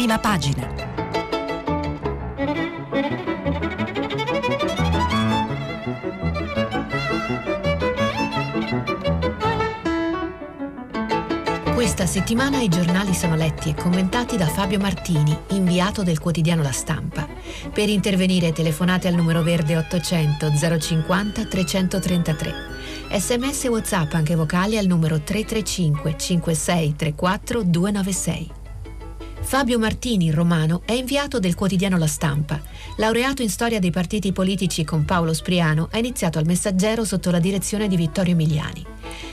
Prima pagina. Questa settimana i giornali sono letti e commentati da Fabio Martini, inviato del quotidiano La Stampa. Per intervenire telefonate al numero verde 800 050 333. Sms WhatsApp anche vocali al numero 335 5634 296. Fabio Martini, romano, è inviato del quotidiano La Stampa. Laureato in storia dei partiti politici con Paolo Spriano, ha iniziato al Messaggero sotto la direzione di Vittorio Emiliani.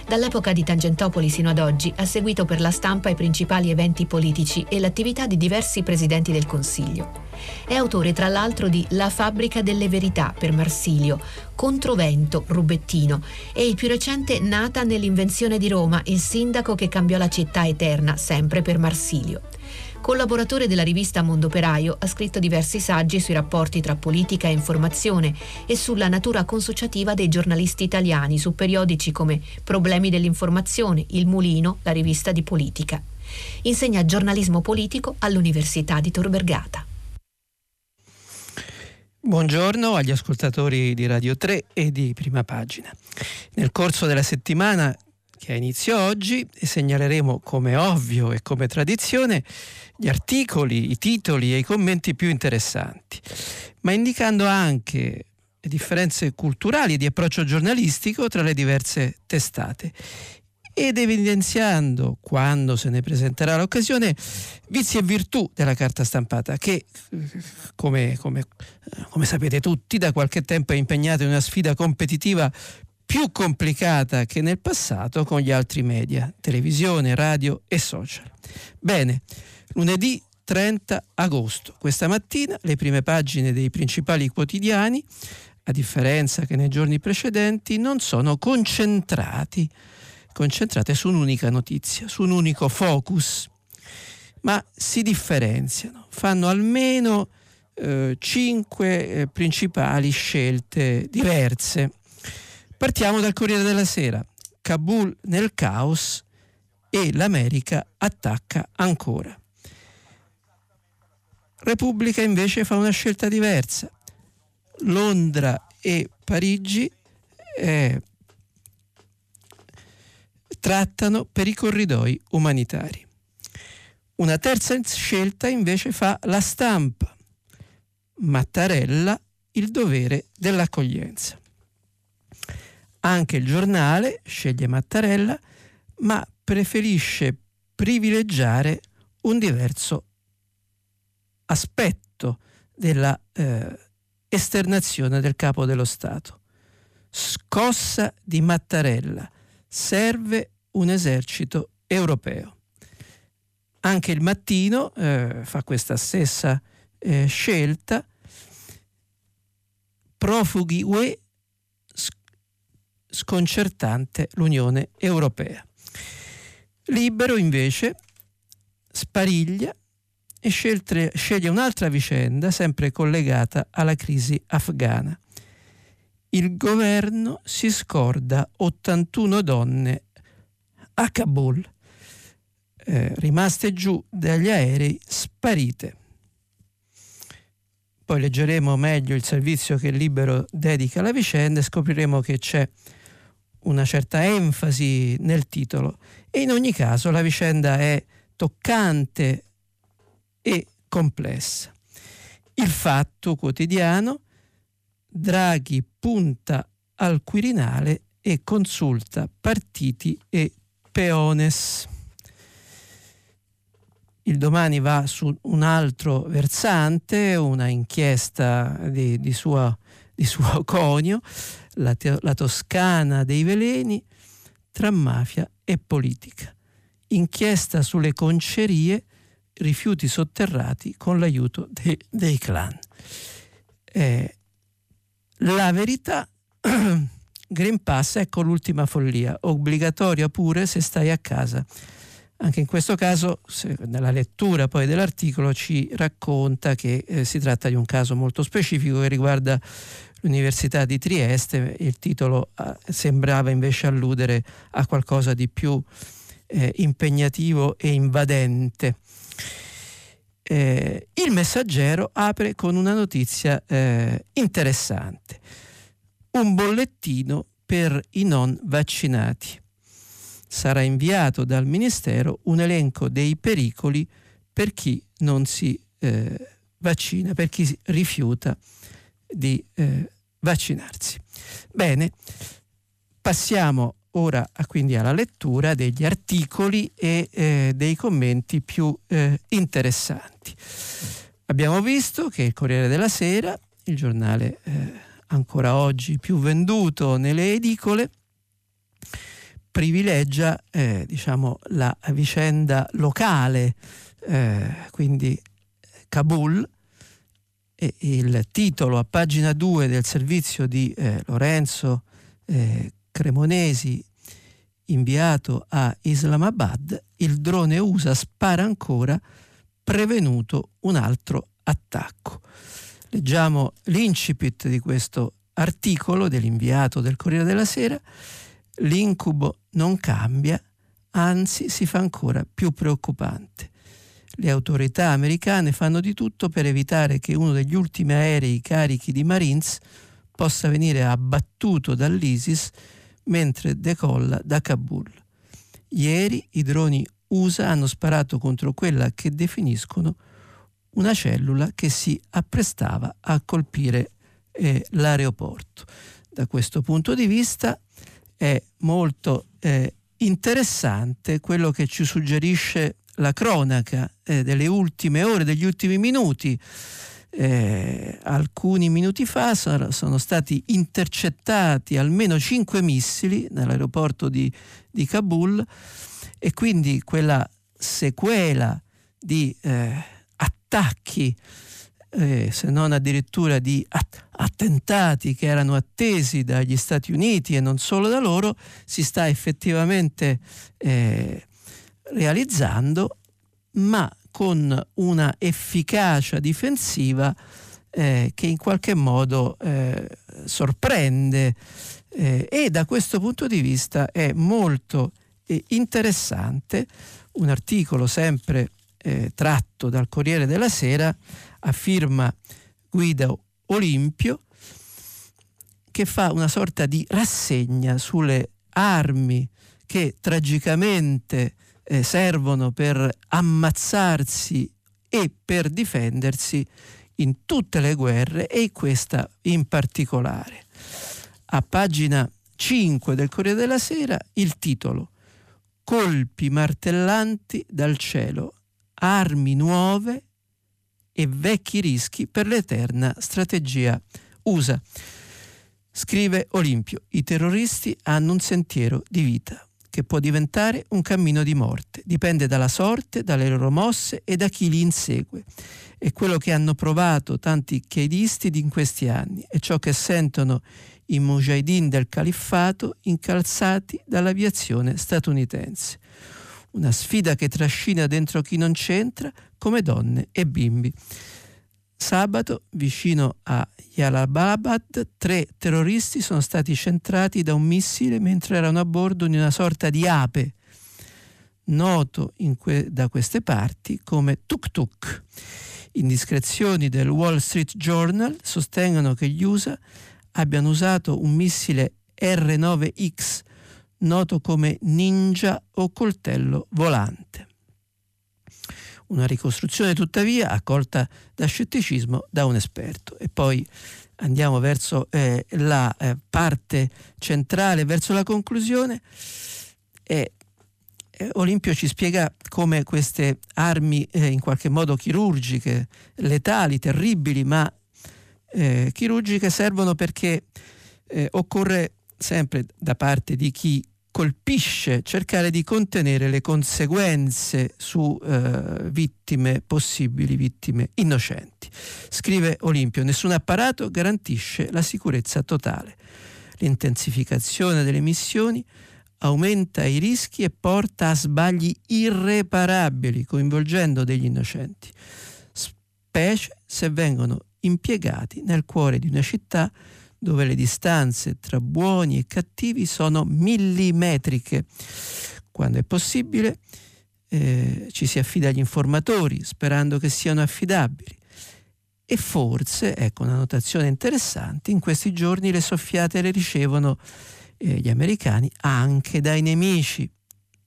Dall'epoca di Tangentopoli sino ad oggi ha seguito per la stampa i principali eventi politici e l'attività di diversi presidenti del Consiglio. È autore tra l'altro di La fabbrica delle verità per Marsilio, Controvento, Rubettino e il più recente Nata nell'invenzione di Roma, il sindaco che cambiò la città eterna, sempre per Marsilio. Collaboratore della rivista Mondo Operaio, ha scritto diversi saggi sui rapporti tra politica e informazione e sulla natura consociativa dei giornalisti italiani su periodici come Problemi dell'informazione, Il Mulino, la rivista di politica. Insegna giornalismo politico all'Università di Tor Vergata. Buongiorno agli ascoltatori di Radio 3 e di Prima Pagina. Nel corso della settimana che ha inizio oggi segnaleremo come ovvio e come tradizione gli articoli, i titoli e i commenti più interessanti, ma indicando anche le differenze culturali e di approccio giornalistico tra le diverse testate. Ed evidenziando, quando se ne presenterà l'occasione, vizi e virtù della carta stampata che, come, come, come sapete tutti, da qualche tempo è impegnata in una sfida competitiva più complicata che nel passato con gli altri media, televisione, radio e social. Bene, lunedì 30 agosto, questa mattina le prime pagine dei principali quotidiani, a differenza che nei giorni precedenti, non sono concentrati, concentrate su un'unica notizia, su un unico focus, ma si differenziano, fanno almeno eh, cinque eh, principali scelte diverse Partiamo dal Corriere della Sera. Kabul nel caos e l'America attacca ancora. Repubblica invece fa una scelta diversa. Londra e Parigi eh, trattano per i corridoi umanitari. Una terza scelta invece fa la stampa. Mattarella il dovere dell'accoglienza. Anche il giornale sceglie Mattarella, ma preferisce privilegiare un diverso aspetto della eh, esternazione del capo dello Stato. Scossa di Mattarella, serve un esercito europeo. Anche il mattino eh, fa questa stessa eh, scelta. Profughi UE sconcertante l'Unione Europea. Libero invece spariglia e scelte, sceglie un'altra vicenda sempre collegata alla crisi afghana. Il governo si scorda 81 donne a Kabul, eh, rimaste giù dagli aerei sparite. Poi leggeremo meglio il servizio che Libero dedica alla vicenda e scopriremo che c'è una certa enfasi nel titolo e in ogni caso la vicenda è toccante e complessa. Il fatto quotidiano, Draghi punta al Quirinale e consulta partiti e peones. Il domani va su un altro versante, una inchiesta di, di, sua, di suo conio, la, la Toscana dei veleni tra mafia e politica. Inchiesta sulle concerie, rifiuti sotterrati con l'aiuto de- dei clan. Eh, la verità, Green Pass, ecco l'ultima follia, obbligatoria pure se stai a casa. Anche in questo caso, nella lettura poi dell'articolo, ci racconta che eh, si tratta di un caso molto specifico che riguarda l'Università di Trieste, il titolo eh, sembrava invece alludere a qualcosa di più eh, impegnativo e invadente. Eh, il messaggero apre con una notizia eh, interessante, un bollettino per i non vaccinati. Sarà inviato dal Ministero un elenco dei pericoli per chi non si eh, vaccina, per chi rifiuta di eh, vaccinarsi. Bene, passiamo ora quindi alla lettura degli articoli e eh, dei commenti più eh, interessanti. Abbiamo visto che il Corriere della Sera, il giornale eh, ancora oggi più venduto nelle edicole, privilegia eh, diciamo, la vicenda locale, eh, quindi Kabul, e il titolo a pagina 2 del servizio di eh, Lorenzo eh, Cremonesi inviato a Islamabad, il drone USA spara ancora, prevenuto un altro attacco. Leggiamo l'incipit di questo articolo dell'inviato del Corriere della Sera. L'incubo non cambia, anzi si fa ancora più preoccupante. Le autorità americane fanno di tutto per evitare che uno degli ultimi aerei carichi di Marines possa venire abbattuto dall'ISIS mentre decolla da Kabul. Ieri i droni USA hanno sparato contro quella che definiscono una cellula che si apprestava a colpire eh, l'aeroporto. Da questo punto di vista è molto eh, interessante quello che ci suggerisce la cronaca eh, delle ultime ore, degli ultimi minuti eh, alcuni minuti fa sono, stati intercettati almeno cinque missili nell'aeroporto di, di Kabul e quindi quella sequela di eh, attacchi, eh, se non addirittura di att- attentati che erano attesi dagli Stati Uniti e non solo da loro, si sta effettivamente eh, realizzando, ma con una efficacia difensiva eh, che in qualche modo eh, sorprende eh, e da questo punto di vista è molto eh, interessante. Un articolo sempre eh, tratto dal Corriere della Sera a firma Guido Olimpio che fa una sorta di rassegna sulle armi che tragicamente eh, servono per ammazzarsi e per difendersi in tutte le guerre e questa in particolare. A pagina 5 del Corriere della Sera il titolo Colpi martellanti dal cielo, armi nuove e vecchi rischi per l'eterna strategia USA. Scrive Olimpio, i terroristi hanno un sentiero di vita che può diventare un cammino di morte. Dipende dalla sorte, dalle loro mosse e da chi li insegue. È quello che hanno provato tanti chiedisti in questi anni, è ciò che sentono i mujahideen del califfato incalzati dall'aviazione statunitense. Una sfida che trascina dentro chi non c'entra come donne e bimbi. Sabato, vicino a Jalalabad, tre terroristi sono stati centrati da un missile mentre erano a bordo di una sorta di ape, noto que- da queste parti come tuk-tuk. Indiscrezioni del Wall Street Journal sostengono che gli USA abbiano usato un missile R9X, noto come ninja o coltello volante. Una ricostruzione tuttavia accolta da scetticismo da un esperto. E poi andiamo verso eh, la eh, parte centrale, verso la conclusione. E, eh, Olimpio ci spiega come queste armi eh, in qualche modo chirurgiche, letali, terribili, ma eh, chirurgiche servono perché eh, occorre sempre da parte di chi colpisce cercare di contenere le conseguenze su eh, vittime possibili, vittime innocenti. Scrive Olimpio, nessun apparato garantisce la sicurezza totale. L'intensificazione delle missioni aumenta i rischi e porta a sbagli irreparabili, coinvolgendo degli innocenti, specie se vengono impiegati nel cuore di una città dove le distanze tra buoni e cattivi sono millimetriche. Quando è possibile, eh, ci si affida agli informatori sperando che siano affidabili. E forse, ecco una notazione interessante, in questi giorni le soffiate le ricevono eh, gli americani anche dai nemici,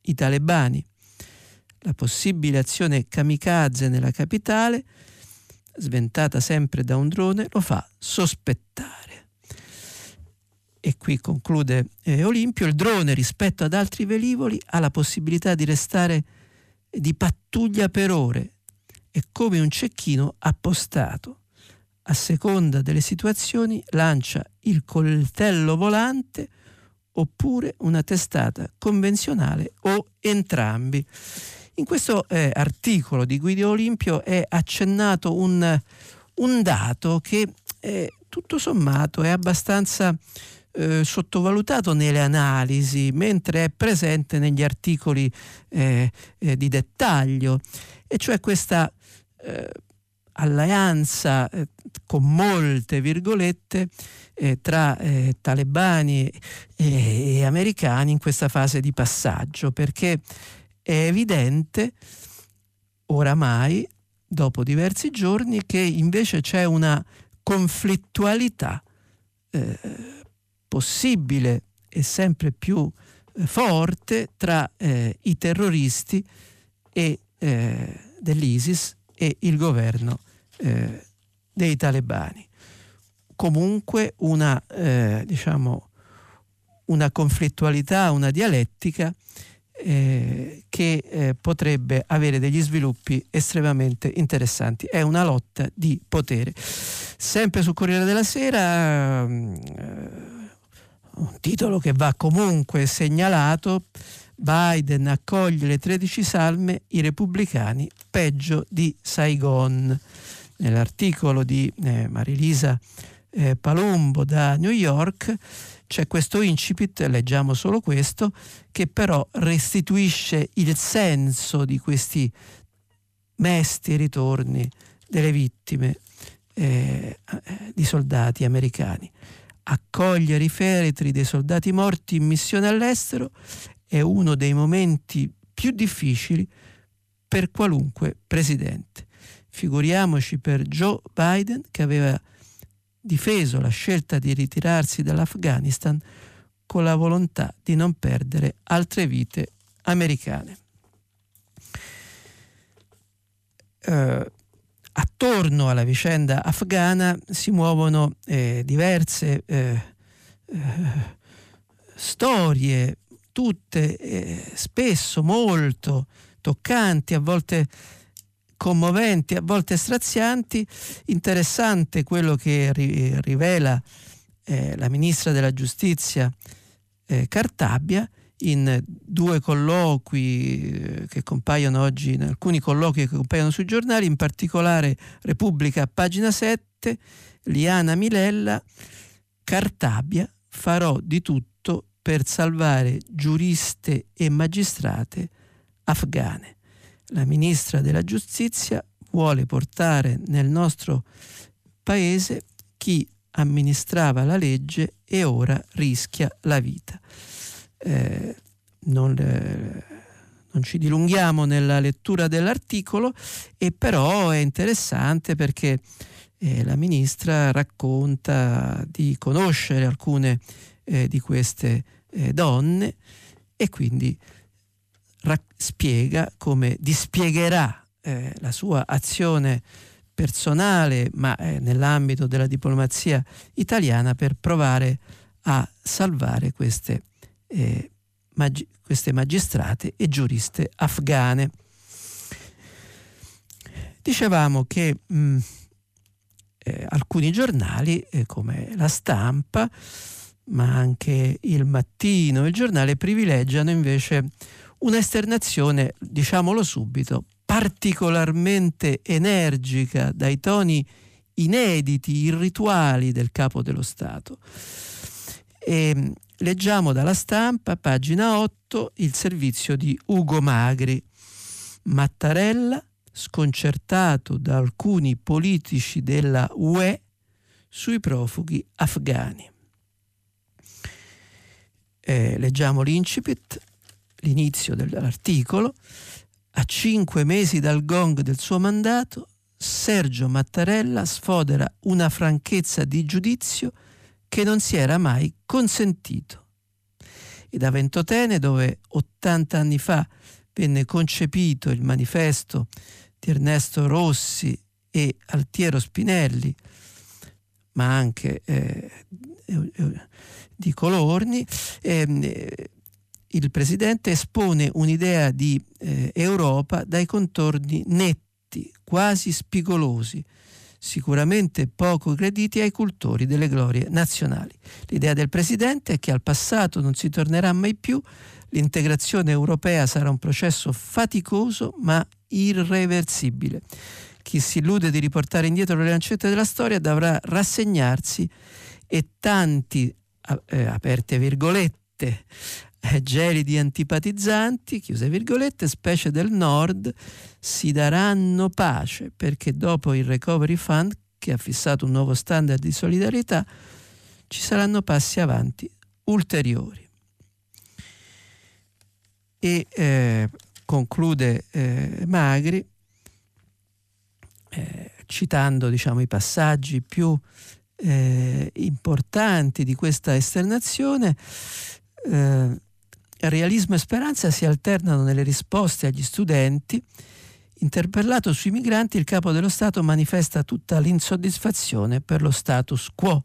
i talebani. La possibile azione kamikaze nella capitale, sventata sempre da un drone, lo fa sospettare e qui conclude eh, Olimpio, il drone rispetto ad altri velivoli ha la possibilità di restare di pattuglia per ore e come un cecchino appostato. A seconda delle situazioni lancia il coltello volante oppure una testata convenzionale o entrambi. In questo eh, articolo di Guido Olimpio è accennato un, un dato che eh, tutto sommato è abbastanza eh, sottovalutato nelle analisi, mentre è presente negli articoli eh, eh, di dettaglio, e cioè questa eh, alleanza eh, con molte virgolette tra talebani e, e americani in questa fase di passaggio, perché è evidente oramai, dopo diversi giorni, che invece c'è una conflittualità eh, possibile e sempre più eh, forte tra eh, i terroristi e, eh, dell'ISIS e il governo eh, dei talebani. Comunque una, eh, diciamo, una conflittualità, una dialettica eh, che eh, potrebbe avere degli sviluppi estremamente interessanti. È una lotta di potere. Sempre sul Corriere della Sera, eh, un titolo che va comunque segnalato, Biden accoglie le 13 salme, i repubblicani peggio di Saigon. Nell'articolo di eh, Marilisa eh, Palumbo da New York c'è questo incipit, leggiamo solo questo, che però restituisce il senso di questi mesti ritorni delle vittime eh, di soldati americani accogliere i feretri dei soldati morti in missione all'estero è uno dei momenti più difficili per qualunque presidente. Figuriamoci per Joe Biden che aveva difeso la scelta di ritirarsi dall'Afghanistan con la volontà di non perdere altre vite americane. Uh, attorno alla vicenda afghana si muovono eh, diverse eh, eh, storie, tutte eh, spesso molto toccanti, a volte commoventi, a volte strazianti. Interessante quello che ri- rivela eh, la ministra della giustizia Cartabia in due colloqui eh, che compaiono oggi, in alcuni colloqui che compaiono sui giornali, in particolare Repubblica, pagina 7, Liana Milella, Cartabia, farò di tutto per salvare giuriste e magistrate afghane. La ministra della giustizia vuole portare nel nostro paese chi amministrava la legge e ora rischia la vita eh, non, eh, non, ci dilunghiamo nella lettura dell'articolo, e però è interessante perché eh, la ministra racconta di conoscere alcune eh, di queste eh, donne e quindi ra- spiega come dispiegherà eh, la sua azione personale, ma nell'ambito della diplomazia italiana, per provare a salvare queste eh, magi- queste magistrate e giuriste afghane. Dicevamo che mh, mm, eh, alcuni giornali, eh, come la stampa, ma anche il mattino, il giornale, privilegiano invece un'esternazione, diciamolo subito, particolarmente energica dai toni inediti, irrituali del capo dello Stato. E, Leggiamo dalla stampa, pagina 8, il servizio di Ugo Magri. Mattarella, sconcertato da alcuni politici della UE sui profughi afghani. Eh, leggiamo l'incipit, l'inizio dell'articolo. A cinque mesi dal gong del suo mandato, Sergio Mattarella sfodera una franchezza di giudizio che non si era mai consentito. E da Ventotene, dove 80 anni fa venne concepito il manifesto di Ernesto Rossi e Altiero Spinelli, ma anche eh, di Colorni, eh, il Presidente espone un'idea di eh, Europa dai contorni netti quasi spigolosi, sicuramente poco graditi ai cultori delle glorie nazionali. L'idea del Presidente è che al passato non si tornerà mai più, l'integrazione europea sarà un processo faticoso ma irreversibile. Chi si illude di riportare indietro le lancette della storia dovrà rassegnarsi e tanti, eh, aperte virgolette, eh, gelidi antipatizzanti, chiuse virgolette, specie del nord, si daranno pace perché dopo il Recovery Fund, che ha fissato un nuovo standard di solidarietà, ci saranno passi avanti ulteriori. E eh, conclude eh, Magri eh, citando diciamo, i passaggi più eh, importanti di questa esternazione. Eh, realismo e speranza si alternano nelle risposte agli studenti. Interpellato sui migranti, il capo dello Stato manifesta tutta l'insoddisfazione per lo status quo.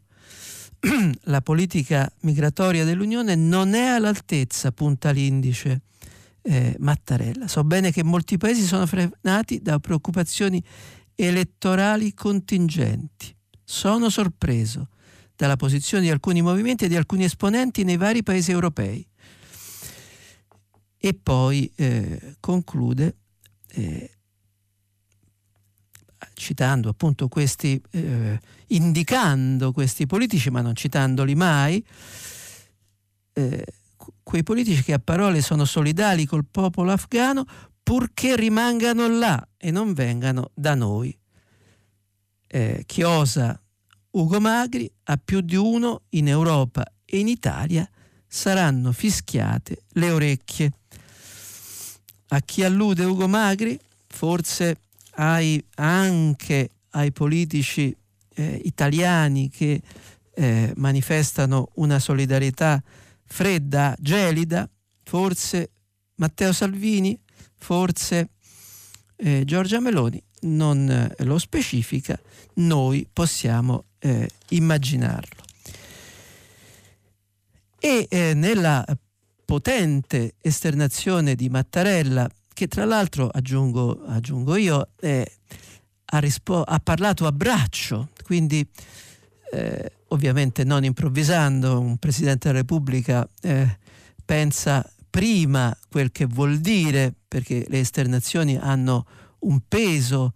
La politica migratoria dell'Unione non è all'altezza, punta l'indice eh, Mattarella. So bene che molti paesi sono frenati da preoccupazioni elettorali contingenti. Sono sorpreso dalla posizione di alcuni movimenti e di alcuni esponenti nei vari paesi europei e poi eh, conclude eh, citando appunto questi, eh, indicando questi politici, ma non citandoli mai, eh, quei politici che a parole sono solidali col popolo afghano purché rimangano là e non vengano da noi. Eh, chi osa Ugo Magri a più di uno in Europa e in Italia saranno fischiate le orecchie a chi allude Ugo Magri, forse ai, anche ai politici eh, italiani che eh, manifestano una solidarietà fredda, gelida, forse Matteo Salvini, forse eh, Giorgia Meloni, non eh, lo specifica, noi possiamo eh, immaginarlo. E eh, nella potente esternazione di Mattarella, che tra l'altro, aggiungo, aggiungo io, eh, ha, rispo- ha, parlato a braccio, quindi eh, ovviamente non improvvisando, un Presidente della Repubblica eh, pensa prima quel che vuol dire, perché le esternazioni hanno un peso,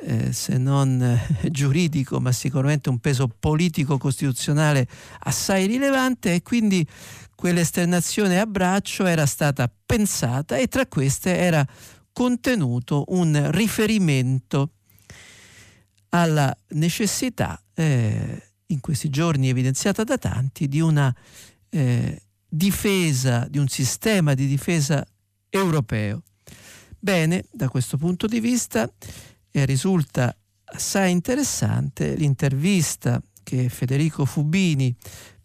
eh, se non eh, giuridico, ma sicuramente un peso politico costituzionale assai rilevante e quindi quell'esternazione a braccio era stata pensata e tra queste era contenuto un riferimento alla necessità, eh, in questi giorni evidenziata da tanti, di una eh, difesa, di un sistema di difesa europeo. Bene, da questo punto di vista eh, risulta assai interessante l'intervista che Federico Fubini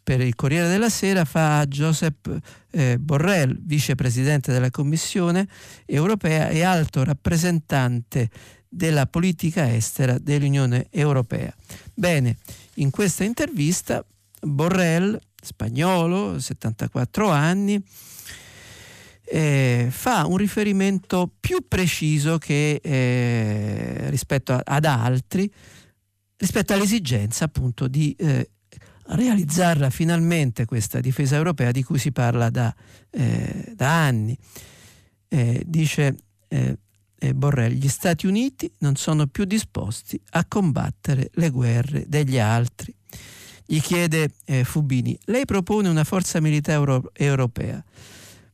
per il Corriere della Sera fa a Josep eh, Borrell, vicepresidente della Commissione europea e alto rappresentante della politica estera dell'Unione Europea. Bene, in questa intervista Borrell, spagnolo, 74 anni, eh, fa un riferimento più preciso che eh, rispetto a, ad altri, rispetto all'esigenza appunto di eh, realizzarla finalmente questa difesa europea di cui si parla da, eh, da anni. Eh, dice eh, Borrell, gli Stati Uniti non sono più disposti a combattere le guerre degli altri. Gli chiede Fubini, lei propone una forza militare euro- europea,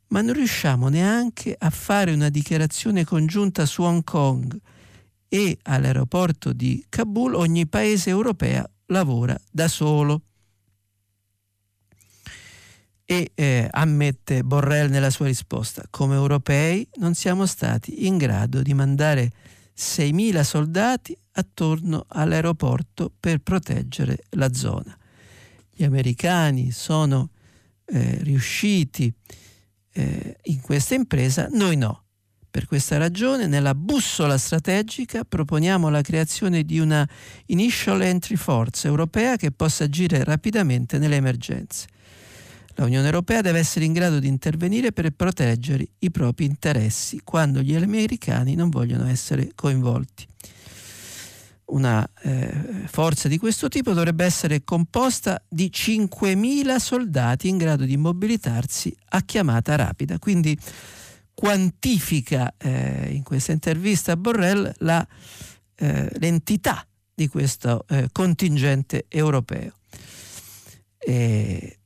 ma non riusciamo neanche a fare una dichiarazione congiunta su Hong Kong e all'aeroporto di Kabul ogni paese europeo lavora da solo. E eh, ammette Borrell nella sua risposta, come europei non siamo stati in grado di mandare 6.000 soldati attorno all'aeroporto per proteggere la zona. Gli americani sono eh, riusciti eh, in questa impresa, noi no. Per questa ragione, nella bussola strategica proponiamo la creazione di una Initial Entry Force europea che possa agire rapidamente nelle emergenze. La Unione Europea deve essere in grado di intervenire per proteggere i propri interessi quando gli americani non vogliono essere coinvolti. Una eh, forza di questo tipo dovrebbe essere composta di 5.000 soldati in grado di mobilitarsi a chiamata rapida. Quindi quantifica eh, in questa intervista Borrell la, eh, l'entità di questo eh, contingente europeo. E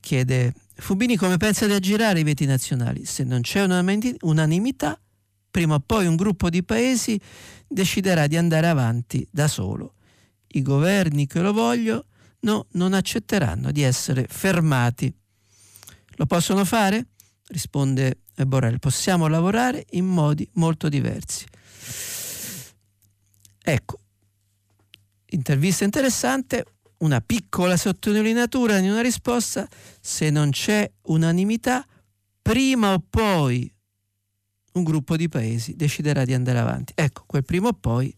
chiede Fubini come pensa di aggirare i veti nazionali? Se non c'è unanimità, prima o poi un gruppo di paesi deciderà di andare avanti da solo. I governi che lo vogliono no, non accetteranno di essere fermati. Lo possono fare? Risponde Borrell. Possiamo lavorare in modi molto diversi. Ecco, intervista interessante, una piccola sottolineatura in una risposta, se non c'è unanimità, prima o poi un gruppo di paesi deciderà di andare avanti. Ecco, quel prima o poi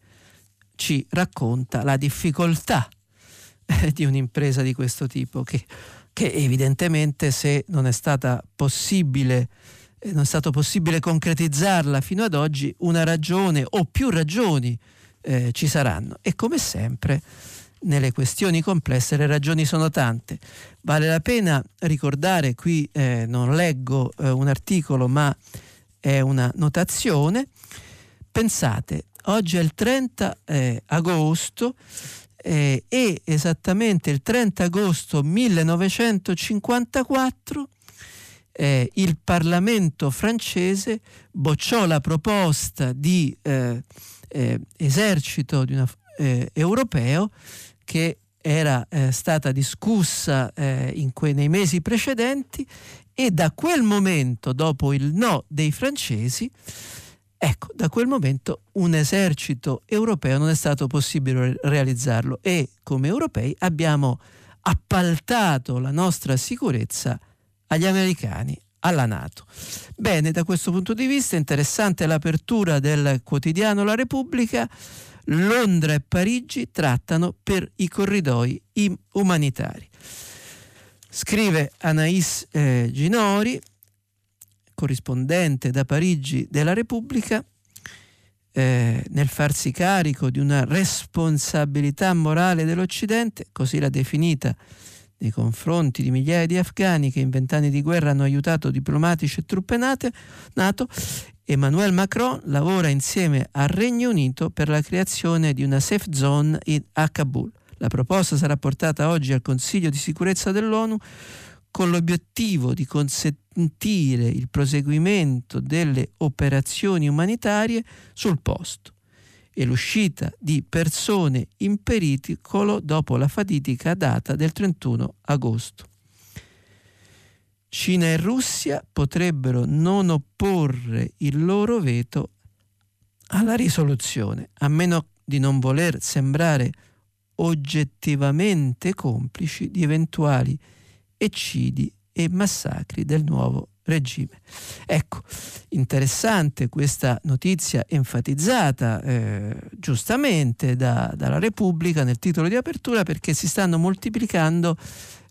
ci racconta la difficoltà eh, di un'impresa di questo tipo che, che evidentemente se non è stata possibile eh, non è stato possibile concretizzarla fino ad oggi, una ragione o più ragioni eh, ci saranno. E come sempre nelle questioni complesse le ragioni sono tante. Vale la pena ricordare, qui eh, non leggo eh, un articolo ma è una notazione, pensate, oggi è il 30 eh, agosto eh, e esattamente il 30 agosto 1954 eh, il Parlamento francese bocciò la proposta di eh, eh, esercito di una, eh, europeo che era stata discussa que- nei mesi precedenti e da quel momento, dopo il no dei francesi, ecco, da quel momento un esercito europeo non è stato possibile realizzarlo e come europei abbiamo appaltato la nostra sicurezza agli americani, alla Nato. Bene, da questo punto di vista interessante l'apertura del quotidiano La Repubblica. Londra e Parigi trattano per i corridoi umanitari. Scrive Anais eh, Ginori, corrispondente da Parigi della Repubblica, eh, nel farsi carico di una responsabilità morale dell'Occidente, così l'ha definita nei confronti di migliaia di afghani che in vent'anni di guerra hanno aiutato diplomatici e truppe nate, NATO, Emmanuel Macron lavora insieme al Regno Unito per la creazione di una safe zone a Kabul. La proposta sarà portata oggi al Consiglio di sicurezza dell'ONU con l'obiettivo di consentire il proseguimento delle operazioni umanitarie sul posto e l'uscita di persone in pericolo dopo la fatidica data del 31 agosto. Cina e Russia potrebbero non opporre il loro veto alla risoluzione, a meno di non voler sembrare oggettivamente complici di eventuali eccidi e massacri del nuovo regime. Ecco, interessante questa notizia enfatizzata eh, giustamente da, dalla Repubblica nel titolo di apertura perché si stanno moltiplicando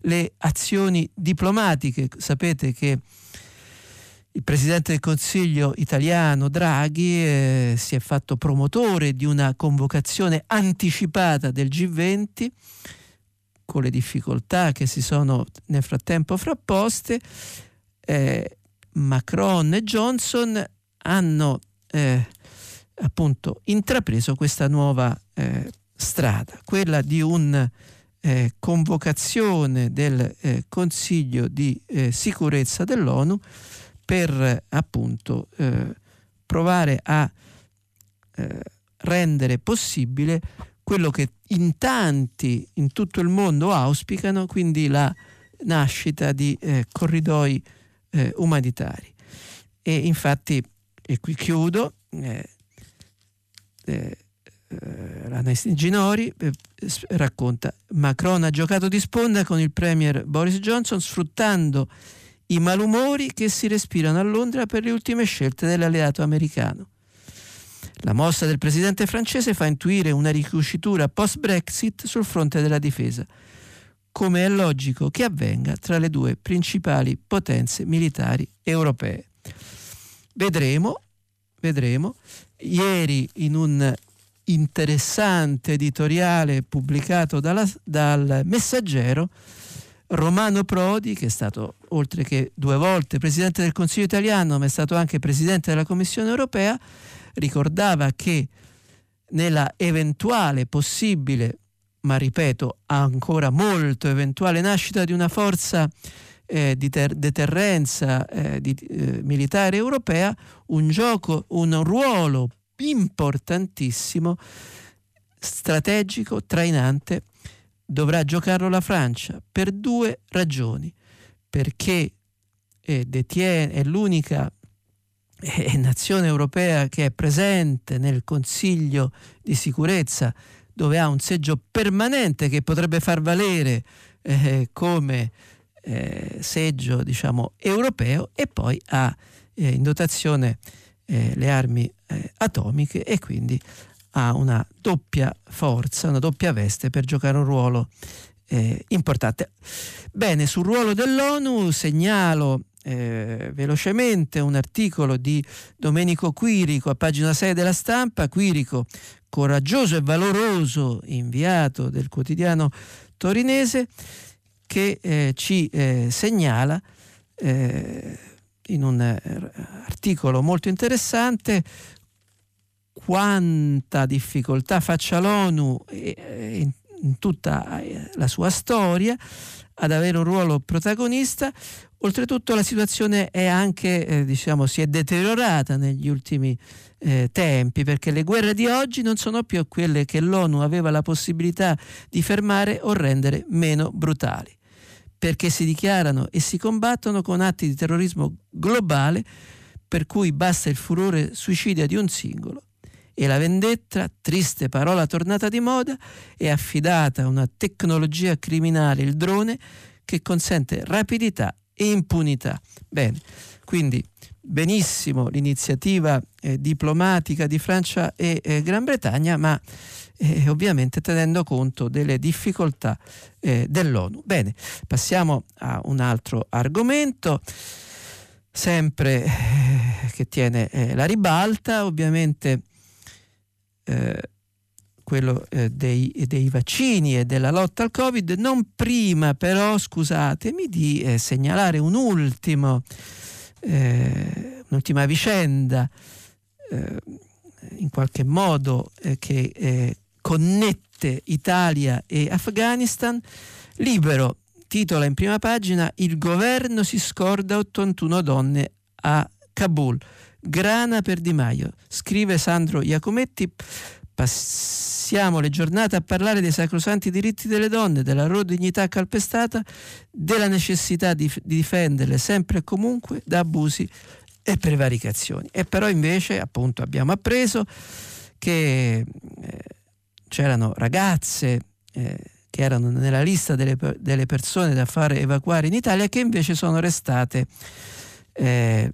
le azioni diplomatiche. Sapete che il Presidente del Consiglio italiano Draghi eh, si è fatto promotore di una convocazione anticipata del G20 con le difficoltà che si sono nel frattempo frapposte eh, Macron e Johnson hanno eh, appunto intrapreso questa nuova eh, strada, quella di una eh, convocazione del eh, Consiglio di eh, sicurezza dell'ONU per appunto provare a rendere possibile quello che in tanti in tutto il mondo auspicano, quindi la nascita di eh, corridoi eh, umanitari. E infatti, e qui chiudo, eh, eh, Ernest Ginori eh, racconta Macron ha giocato di sponda con il premier Boris Johnson sfruttando i malumori che si respirano a Londra per le ultime scelte dell'alleato americano. La mossa del presidente francese fa intuire una ricucitura post-Brexit sul fronte della difesa, come è logico che avvenga tra le due principali potenze militari europee. Vedremo, vedremo. Ieri in un interessante editoriale pubblicato dalla, dal Messaggero, Romano Prodi, che è stato oltre che due volte Presidente del Consiglio italiano, ma è stato anche Presidente della Commissione europea, ricordava che nella eventuale possibile, ma ripeto ancora molto eventuale nascita di una forza eh, di ter- deterrenza eh, di, eh, militare europea, un gioco, un ruolo importantissimo, strategico, trainante, dovrà giocarlo la Francia per due ragioni. Perché eh, detiene, è l'unica eh, nazione europea che è presente nel Consiglio di sicurezza dove ha un seggio permanente che potrebbe far valere eh, come eh, seggio diciamo, europeo e poi ha eh, in dotazione eh, le armi eh, atomiche e quindi ha una doppia forza, una doppia veste per giocare un ruolo eh, importante. Bene, sul ruolo dell'ONU segnalo eh, velocemente un articolo di Domenico Quirico a pagina 6 della stampa, Quirico coraggioso e valoroso inviato del quotidiano torinese che eh, ci eh, segnala eh, in un eh, articolo molto interessante quanta difficoltà faccia l'ONU in, in tutta eh, la sua storia ad avere un ruolo protagonista. Oltretutto la situazione è anche, eh, diciamo, si è deteriorata negli ultimi eh, tempi perché le guerre di oggi non sono più quelle che l'ONU aveva la possibilità di fermare o rendere meno brutali perché si dichiarano e si combattono con atti di terrorismo globale per cui basta il furore suicidia di un singolo e la vendetta, triste parola tornata di moda, è affidata a una tecnologia criminale, il drone, che consente rapidità e impunità. Bene, quindi benissimo l'iniziativa eh, diplomatica di Francia e eh, Gran Bretagna, ma eh, ovviamente tenendo conto delle difficoltà eh, dell'ONU. Bene, passiamo a un altro argomento, sempre eh, che tiene eh, la ribalta, ovviamente quello eh, dei, dei, vaccini e della lotta al Covid, non prima però, scusatemi, di segnalare un ultimo, un'ultima vicenda in qualche modo eh, che eh, connette Italia e Afghanistan. Libero titola in prima pagina Il governo si scorda 81 donne a Kabul. Grana per Di Maio. Scrive Sandro Iacometti. Passiamo le giornate a parlare dei sacrosanti diritti delle donne, della loro dignità calpestata, della necessità di, di difenderle sempre e comunque da abusi e prevaricazioni. E però invece appunto abbiamo appreso che eh, c'erano ragazze eh, che erano nella lista delle, delle, persone da fare evacuare in Italia che invece sono restate eh,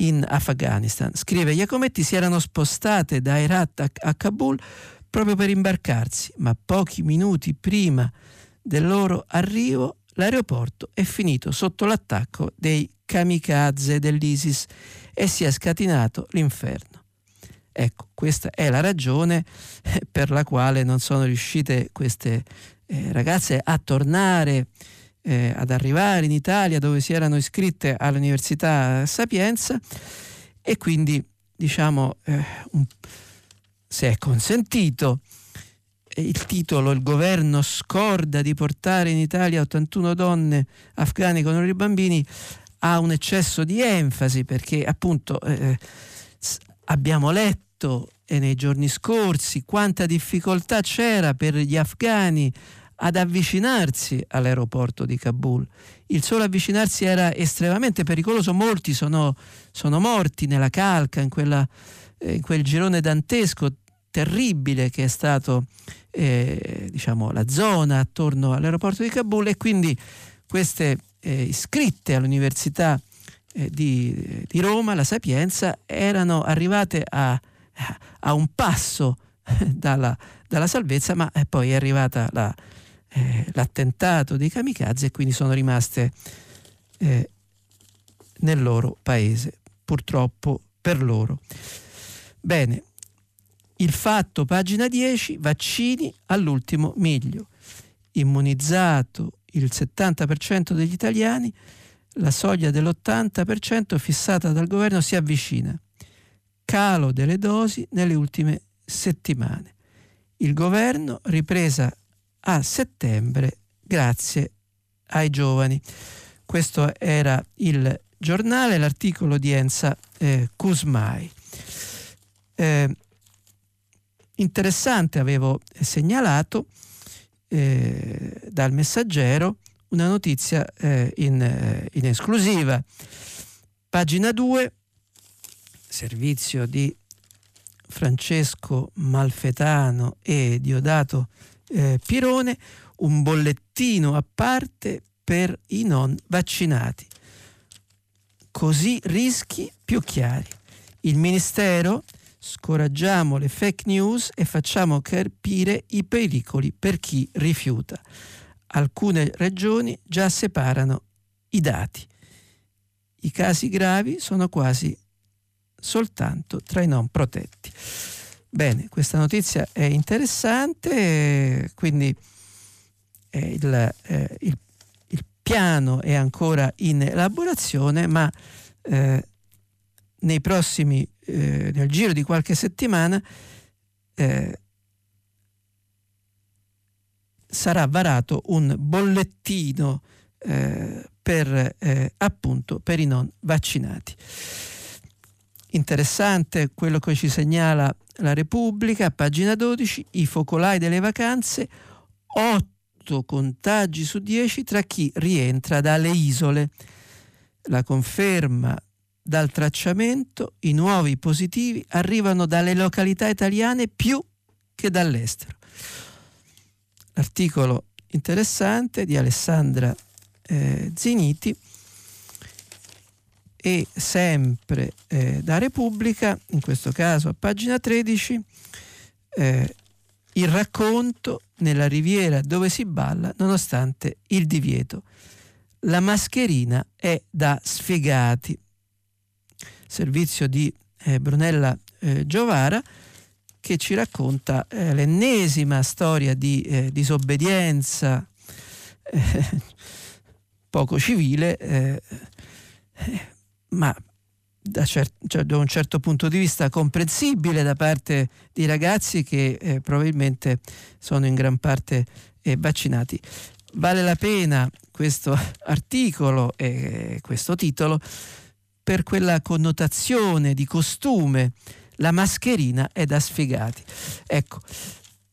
in Afghanistan. Scrive Iacometti si erano spostate da Herat a, a Kabul proprio per imbarcarsi, ma pochi minuti prima del loro arrivo l'aeroporto è finito sotto l'attacco dei kamikaze dell'ISIS e si è scatinato l'inferno. Ecco, questa è la ragione per la quale non sono riuscite queste eh, ragazze a tornare, eh, ad arrivare in Italia dove si erano iscritte all'Università Sapienza. E quindi diciamo eh, un, se è consentito eh, il titolo Il governo scorda di portare in Italia 81 donne afghane con i bambini ha un eccesso di enfasi perché appunto eh, abbiamo letto e nei giorni scorsi quanta difficoltà c'era per gli afghani ad avvicinarsi all'aeroporto di Kabul. Il solo avvicinarsi era estremamente pericoloso, molti sono, sono morti nella calca, in, quella, eh, in, quel girone dantesco terribile che è stato eh, diciamo, la zona attorno all'aeroporto di Kabul e quindi queste eh, iscritte all'Università eh, di, di, Roma, la Sapienza, erano arrivate a, a un passo dalla, dalla, salvezza, ma poi è arrivata la, eh, l'attentato dei kamikaze e quindi sono rimaste eh, nel loro paese, purtroppo per loro. Bene, il fatto, pagina 10, vaccini all'ultimo miglio. Immunizzato il 70% degli italiani, la soglia dell'80% fissata dal governo si avvicina. Calo delle dosi nelle ultime settimane. Il governo ripresa a settembre grazie ai giovani. Questo era il giornale, l'articolo di Enza eh, Kuzmai. Eh, interessante, avevo segnalato eh, dal messaggero una notizia eh, in, eh, in esclusiva. Pagina 2, servizio di Francesco Malfetano e Diodato eh, Pirone un bollettino a parte per i non vaccinati. Così rischi più chiari. Il Ministero scoraggiamo le fake news e facciamo capire i pericoli per chi rifiuta. Alcune regioni già separano i dati. I casi gravi sono quasi soltanto tra i non protetti. Bene, questa notizia è interessante, quindi eh, il, eh, il, il, piano è ancora in elaborazione, ma eh, nei prossimi, eh, nel giro di qualche settimana, eh, sarà varato un bollettino eh, per, appunto, per i non vaccinati. Interessante quello che ci segnala la Repubblica, pagina 12, i focolai delle vacanze, 8 contagi su 10 tra chi rientra dalle isole. La conferma dal tracciamento, i nuovi positivi arrivano dalle località italiane più che dall'estero. L'articolo interessante di Alessandra eh, Ziniti e sempre eh, da Repubblica, in questo caso a pagina 13, eh, il racconto nella riviera dove si balla nonostante il divieto. La mascherina è da sfigati. Servizio di eh, Brunella eh, Giovara che ci racconta eh, l'ennesima storia di eh, disobbedienza poco civile ma da, cer- cioè da, un certo punto di vista comprensibile da parte di ragazzi che eh, probabilmente sono in gran parte eh, vaccinati. Vale la pena questo articolo e questo titolo per quella connotazione di costume. La mascherina è da sfigati. Ecco,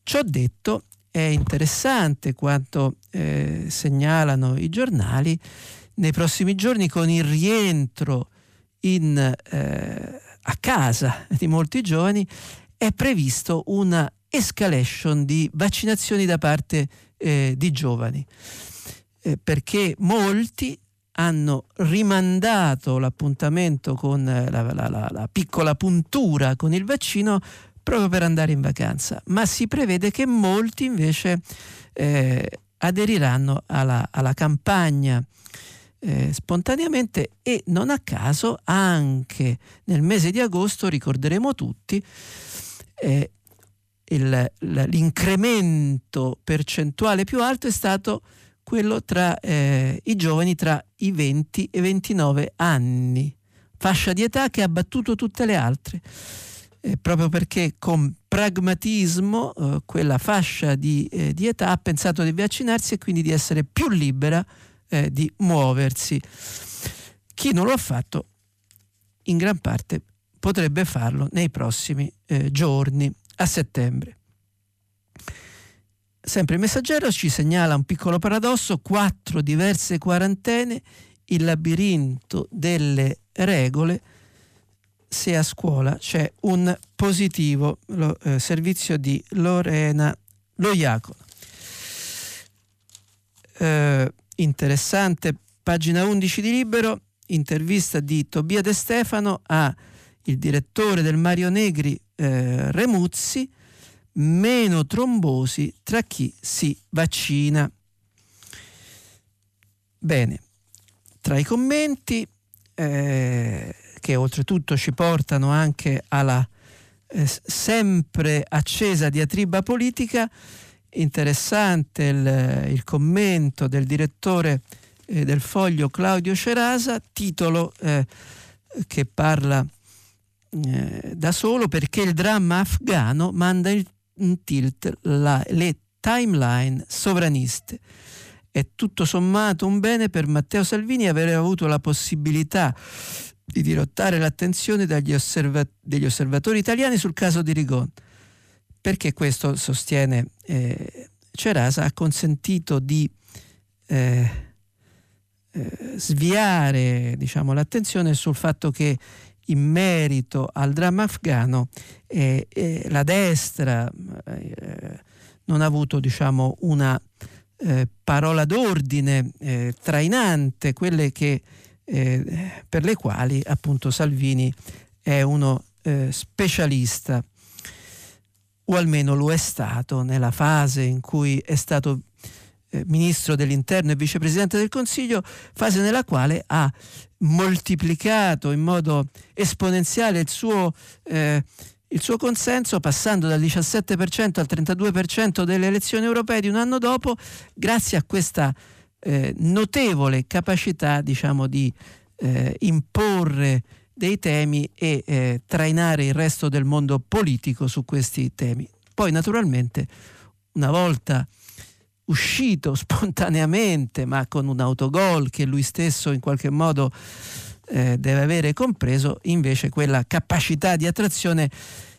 ciò detto è interessante quanto eh, segnalano i giornali nei prossimi giorni con il rientro in, eh, a casa di molti giovani è previsto una escalation di vaccinazioni da parte eh, di giovani. Eh, perché molti hanno rimandato l'appuntamento con la, la, la, la, piccola puntura con il vaccino proprio per andare in vacanza, ma si prevede che molti invece eh, aderiranno alla, alla campagna eh, spontaneamente e non a caso anche nel mese di agosto ricorderemo tutti eh, il, l'incremento percentuale più alto è stato quello tra eh, i giovani tra i 20 e i 29 anni, fascia di età che ha battuto tutte le altre, eh, proprio perché con pragmatismo eh, quella fascia di, eh, di età ha pensato di vaccinarsi e quindi di essere più libera eh, di muoversi. Chi non lo ha fatto in gran parte potrebbe farlo nei prossimi eh, giorni a settembre. sempre il messaggero ci segnala un piccolo paradosso, quattro diverse quarantene, il labirinto delle regole, se a scuola c'è un positivo lo, eh, servizio di Lorena Loiacono. Eh, interessante, pagina 11 di Libero, intervista di Tobia De Stefano a il direttore del Mario Negri eh, Remuzzi, meno trombosi tra chi si vaccina. Bene, tra i commenti eh, che oltretutto ci portano anche alla eh, sempre accesa diatriba politica, interessante il, il commento del direttore eh, del foglio Claudio Cerasa, titolo eh, che parla eh, da solo perché il dramma afghano manda in tilt la, le timeline sovraniste. È tutto sommato un bene per Matteo Salvini avere avuto la possibilità di dirottare l'attenzione osserva- degli osservatori italiani sul caso di Rigon, perché questo, sostiene eh, Cerasa, ha consentito di eh, eh, sviare diciamo, l'attenzione sul fatto che in merito al dramma afghano eh, eh, la destra non ha avuto diciamo, una parola d'ordine trainante, quelle che, per le quali appunto Salvini è uno specialista o almeno lo è stato nella fase in cui è stato eh, ministro dell'interno e vicepresidente del Consiglio, fase nella quale ha moltiplicato in modo esponenziale il suo, eh, il suo consenso, passando dal 17% al 32% delle elezioni europee di un anno dopo, grazie a questa eh, notevole capacità diciamo, di eh, imporre dei temi e eh, trainare il resto del mondo politico su questi temi. Poi naturalmente una volta uscito spontaneamente, ma con un autogol che lui stesso in qualche modo eh, deve avere compreso, invece quella capacità di attrazione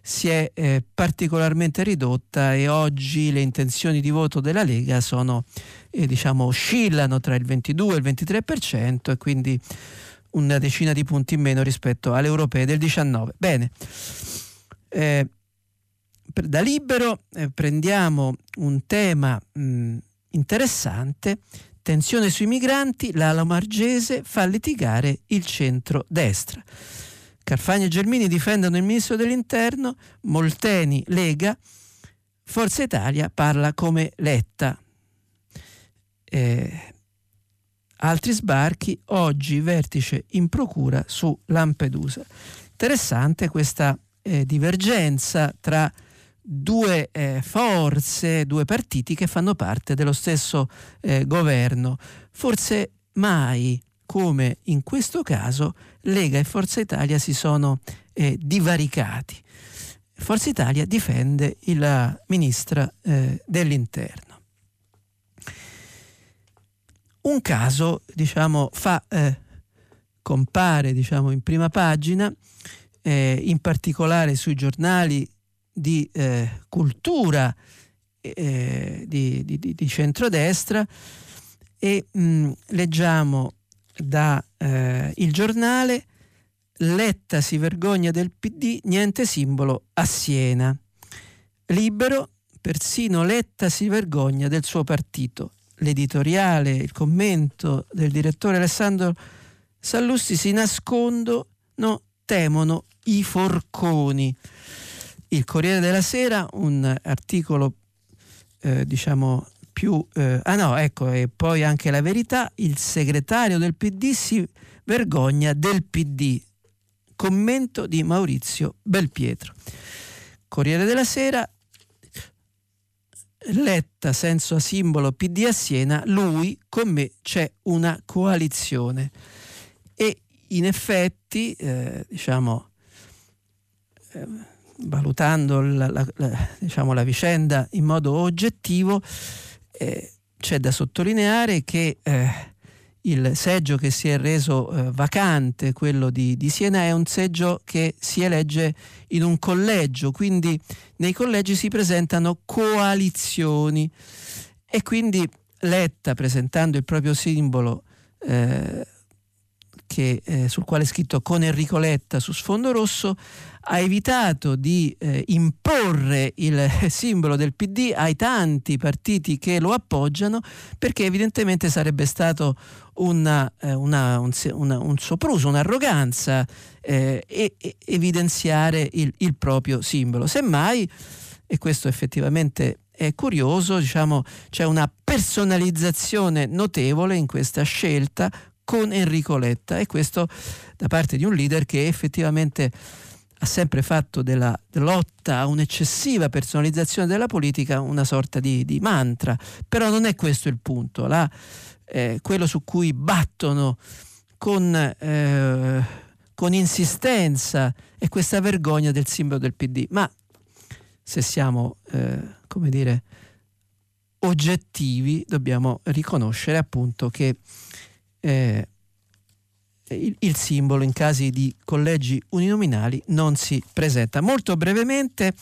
si è eh, particolarmente ridotta e oggi le intenzioni di voto della Lega sono, eh, diciamo, oscillano tra il 22 e il 23% e quindi una decina di punti in meno rispetto alle europee del 19. Bene. Eh, da libero eh, prendiamo un tema mh, interessante, tensione sui migranti, l'ala margese fa litigare il centro-destra. Carfagna e Gelmini difendono il ministro dell'interno, Molteni lega, Forza Italia parla come Letta. Eh, altri sbarchi, oggi vertice in procura su Lampedusa. Interessante questa eh, divergenza tra due eh, forze, due partiti che fanno parte dello stesso eh, governo. Forse mai come in questo caso Lega e Forza Italia si sono eh, divaricati. Forza Italia difende la ministra eh, dell'interno. Un caso, diciamo, fa, eh, compare diciamo, in prima pagina, eh, in particolare sui giornali di eh, cultura eh, di, di, di, centrodestra e mh, leggiamo da eh, il giornale Letta si vergogna del PD, niente simbolo a Siena. Libero, persino Letta si vergogna del suo partito. L'editoriale, il commento del direttore Alessandro Sallusti si nascondono, temono i forconi il Corriere della Sera, un articolo eh, diciamo più... Eh, ah no, ecco, e poi anche la verità, il segretario del PD si vergogna del PD. Commento di Maurizio Belpietro. Corriere della Sera, Letta senso a simbolo PD a Siena, lui con me c'è una coalizione. E in effetti, eh, diciamo, eh, valutando la, la, la, diciamo, la, vicenda in modo oggettivo, eh, c'è da sottolineare che eh, il seggio che si è reso eh, vacante, quello di, di, Siena, è un seggio che si elegge in un collegio, quindi nei collegi si presentano coalizioni. E quindi Letta, presentando il proprio simbolo eh, che, eh, sul quale è scritto con Enrico Letta su sfondo rosso, ha evitato di eh, imporre il simbolo del PD ai tanti partiti che lo appoggiano perché evidentemente sarebbe stato una, eh, una, un, una, un, sopruso, un'arroganza eh, e, e, evidenziare il, il proprio simbolo. Semmai, e questo effettivamente è curioso, diciamo, c'è una personalizzazione notevole in questa scelta con Enrico Letta. E questo da parte di un leader che effettivamente ha sempre fatto della lotta a un'eccessiva personalizzazione della politica una sorta di, di mantra, però non è questo il punto, La, eh, quello su cui battono con, eh, con insistenza è questa vergogna del simbolo del PD, ma se siamo, eh, come dire, oggettivi dobbiamo riconoscere appunto che eh, il, il, simbolo in casi di collegi uninominali non si presenta. Molto brevemente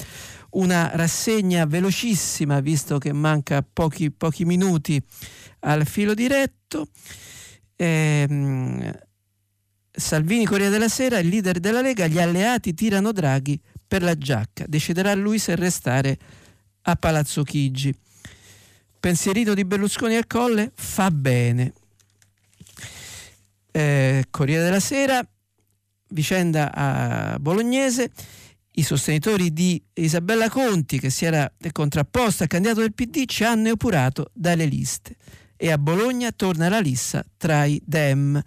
una rassegna velocissima, visto che manca pochi, pochi minuti al filo diretto. Eh, Salvini Corriere della Sera, il leader della Lega, gli alleati tirano Draghi per la giacca. Deciderà lui se restare a Palazzo Chigi. Pensierito di Berlusconi al colle? Fa bene eh, Corriere della Sera, vicenda a Bolognese, i sostenitori di Isabella Conti, che si era contrapposta al candidato del PD, ci hanno epurato dalle liste. E a Bologna torna la lissa tra i Dem.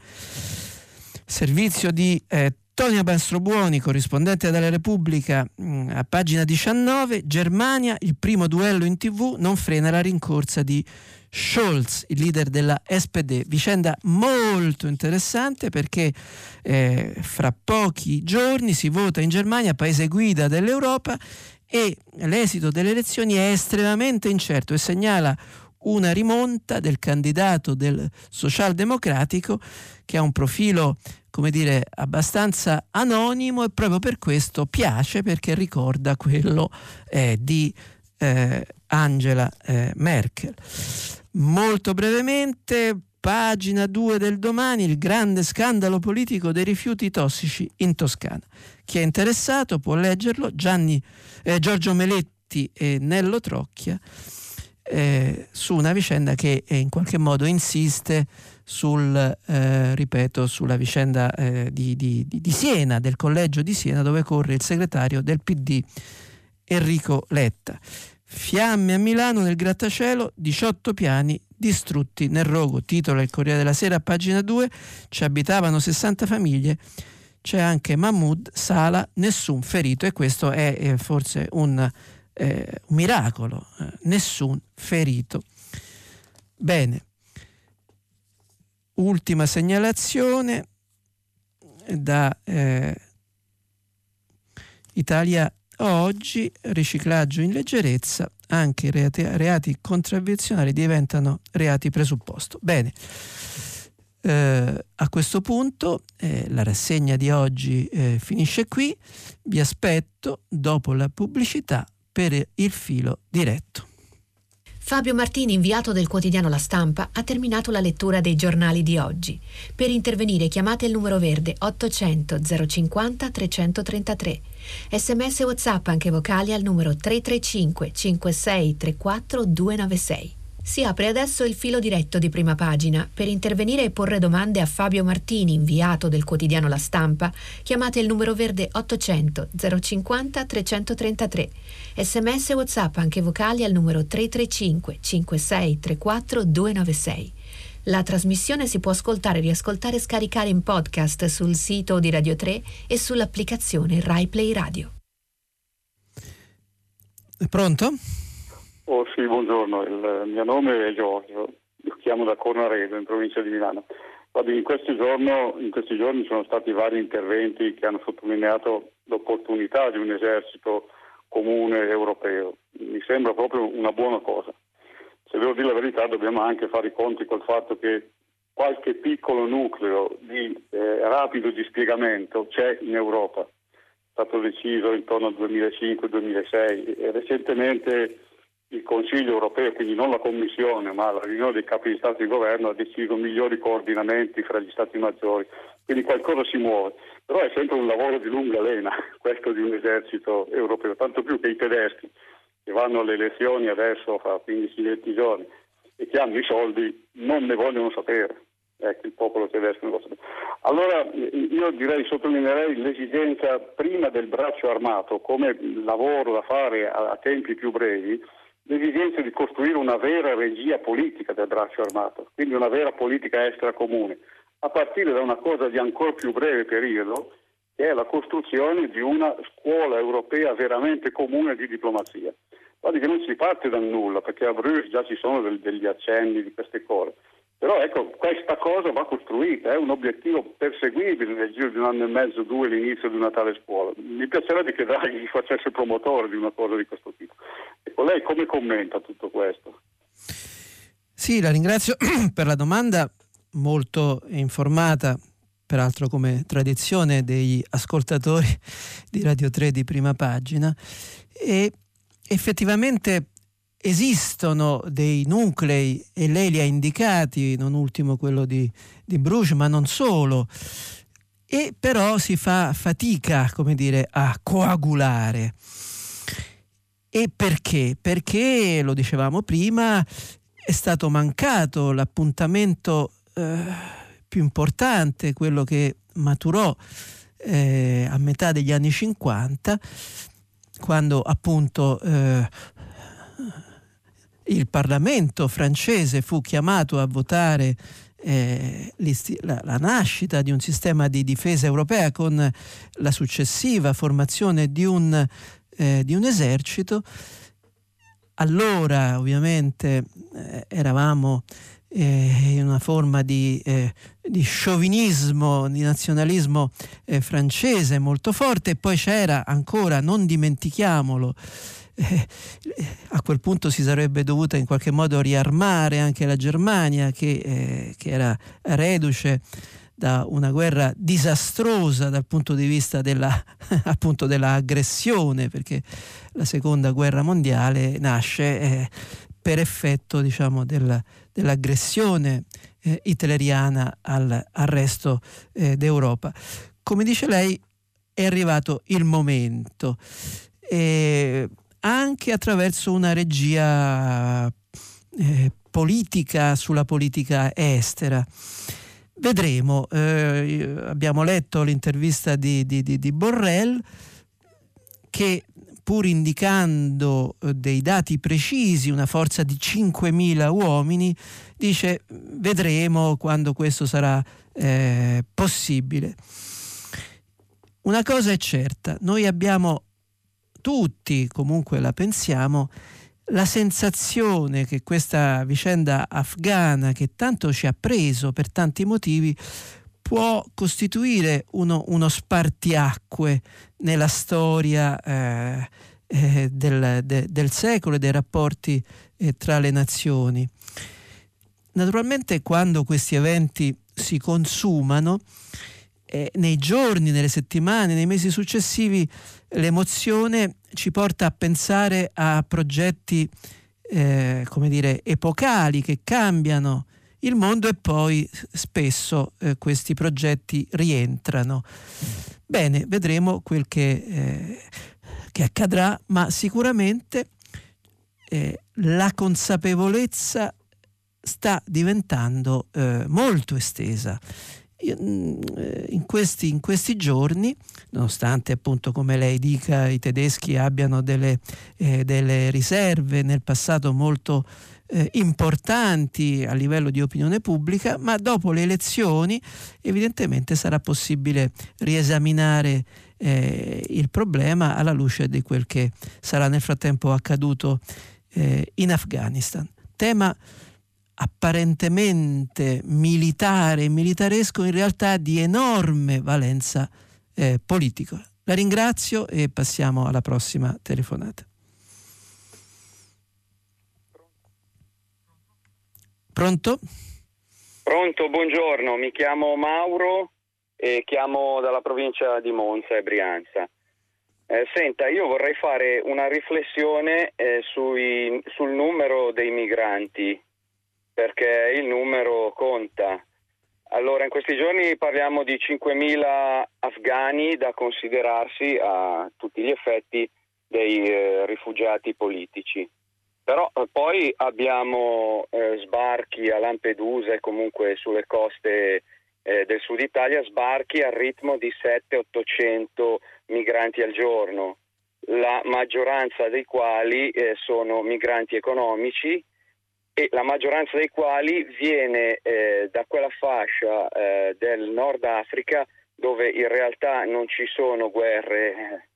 Servizio di eh, Tonia Bastrobuoni, corrispondente della Repubblica, mm, a pagina 19, Germania, il primo duello in tv non frena la rincorsa di Scholz, il leader della SPD. Vicenda molto interessante perché eh, fra pochi giorni si vota in Germania, paese guida dell'Europa, e l'esito delle elezioni è estremamente incerto e segnala una rimonta del candidato del socialdemocratico che ha un profilo come dire abbastanza anonimo e proprio per questo piace perché ricorda quello eh, di eh, Angela eh, Merkel. Molto brevemente, pagina 2 del domani, il grande scandalo politico dei rifiuti tossici in Toscana. Chi è interessato può leggerlo, Gianni, eh, Giorgio Meletti e Nello Trocchia, eh, su una vicenda che eh, in qualche modo insiste sul, eh, ripeto, sulla vicenda eh, di, di, di Siena, del collegio di Siena, dove corre il segretario del PD Enrico Letta. Fiamme a Milano nel grattacielo, 18 piani distrutti nel rogo. Titola il Corriere della Sera, pagina 2. Ci abitavano 60 famiglie. C'è anche Mahmoud, Sala, nessun ferito e questo è eh, forse un, eh, un miracolo. Eh, nessun ferito. Bene. Ultima segnalazione da eh, Italia Oggi riciclaggio in leggerezza, anche reati, reati contravvenzionali diventano reati presupposto. Bene, eh, a questo punto eh, la rassegna di oggi eh, finisce qui, vi aspetto dopo la pubblicità per il filo diretto. Fabio Martini, inviato del quotidiano La Stampa, ha terminato la lettura dei giornali di oggi. Per intervenire chiamate il numero verde 800 050 333. Sms WhatsApp anche vocali al numero 335 5634 296. Si apre adesso il filo diretto di prima pagina. Per intervenire e porre domande a Fabio Martini, inviato del quotidiano La Stampa, chiamate il numero verde 800 050 333. Sms WhatsApp anche vocali al numero 335 5634 296. La trasmissione si può ascoltare, riascoltare e scaricare in podcast sul sito di Radio 3 e sull'applicazione RaiPlay Radio. Pronto? Oh sì, buongiorno, il mio nome è Giorgio, io chiamo da Cornaredo in provincia di Milano. in, questi giorni, in questi giorni sono stati vari interventi che hanno sottolineato l'opportunità di un esercito comune europeo. Mi sembra proprio una buona cosa. Se devo dire la verità dobbiamo anche fare i conti col fatto che qualche piccolo nucleo di eh, rapido dispiegamento c'è in Europa. È stato deciso intorno al 2005-2006 e recentemente il Consiglio europeo, quindi non la Commissione, ma la riunione dei capi di Stato e di Governo ha deciso migliori coordinamenti fra gli Stati maggiori, quindi qualcosa si muove, però è sempre un lavoro di lunga lena questo di un esercito europeo, tanto più che i tedeschi che vanno alle elezioni adesso fra 15-20 giorni e che hanno i soldi non ne vogliono sapere. Ecco, il popolo tedesco non lo sapere. Allora io direi, sottolineerei l'esigenza prima del braccio armato come lavoro da fare a, a tempi più brevi, l'esigenza di costruire una vera regia politica del braccio armato, quindi una vera politica estera comune, a partire da una cosa di ancora più breve periodo, che è la costruzione di una scuola europea veramente comune di diplomazia. Guardi che non si parte da nulla, perché a Bruges già ci sono del, degli accenni di queste cose. Però ecco, questa cosa va costruita, è un obiettivo perseguibile nel giro di un anno e mezzo, due, l'inizio di una tale scuola. Mi piacerebbe che Draghi facesse promotore di una cosa di questo tipo. Ecco, lei come commenta tutto questo? Sì, la ringrazio per la domanda molto informata, peraltro come tradizione degli ascoltatori di Radio 3 di prima pagina. E effettivamente esistono dei nuclei e lei li ha indicati, non ultimo quello di, di Bruges, ma non solo, e però si fa fatica, come dire, a coagulare. E perché? Perché, lo dicevamo prima, è stato mancato l'appuntamento eh, più importante, quello che maturò eh, a metà degli anni 50, quando appunto eh, il Parlamento francese fu chiamato a votare eh, la, la, nascita di un sistema di difesa europea con la successiva formazione di un, eh, di un esercito. Allora ovviamente eh, eravamo eh, in una forma di, eh, di, sciovinismo, di nazionalismo eh, francese molto forte e poi c'era ancora, non dimentichiamolo, eh, a quel punto si sarebbe dovuta in qualche modo riarmare anche la Germania che, eh, che era reduce da una guerra disastrosa dal punto di vista della, appunto dell'aggressione, perché la seconda guerra mondiale nasce eh, per effetto diciamo, del, dell'aggressione eh, hitleriana al, al resto eh, d'Europa. Come dice lei, è arrivato il momento. E anche attraverso una regia eh, politica sulla politica estera. Vedremo, eh, abbiamo letto l'intervista di, di, di, di Borrell che pur indicando eh, dei dati precisi, una forza di 5.000 uomini, dice vedremo quando questo sarà eh, possibile. Una cosa è certa, noi abbiamo tutti comunque la pensiamo, la sensazione che questa vicenda afghana che tanto ci ha preso per tanti motivi può costituire uno, uno spartiacque nella storia eh, eh, del, de, del, secolo e dei rapporti eh, tra le nazioni. Naturalmente quando questi eventi si consumano, eh, nei giorni, nelle settimane, nei mesi successivi, l'emozione ci porta a pensare a progetti, eh, come dire, epocali che cambiano il mondo e poi spesso eh, questi progetti rientrano. Bene, vedremo quel che, eh, che accadrà, ma sicuramente eh, la consapevolezza sta diventando eh, molto estesa in questi, in questi, giorni, nonostante appunto come lei dica i tedeschi abbiano delle, eh, delle riserve nel passato molto eh, importanti a livello di opinione pubblica, ma dopo le elezioni evidentemente sarà possibile riesaminare eh, il problema alla luce di quel che sarà nel frattempo accaduto eh, in Afghanistan. Tema apparentemente militare e militaresco, in realtà di enorme valenza eh, politica. La ringrazio e passiamo alla prossima telefonata. Pronto? Pronto, buongiorno, mi chiamo Mauro e chiamo dalla provincia di Monza e Brianza. Eh, senta, io vorrei fare una riflessione eh, sui, sul numero dei migranti, perché il numero conta. Allora, in questi giorni parliamo di 5.000 afghani da considerarsi a tutti gli effetti dei eh, rifugiati politici. Però eh, poi abbiamo eh, sbarchi a Lampedusa e comunque sulle coste eh, del sud Italia, sbarchi al ritmo di 700-800 migranti al giorno, la maggioranza dei quali eh, sono migranti economici e la maggioranza dei quali viene eh, da quella fascia eh, del Nord Africa dove in realtà non ci sono guerre,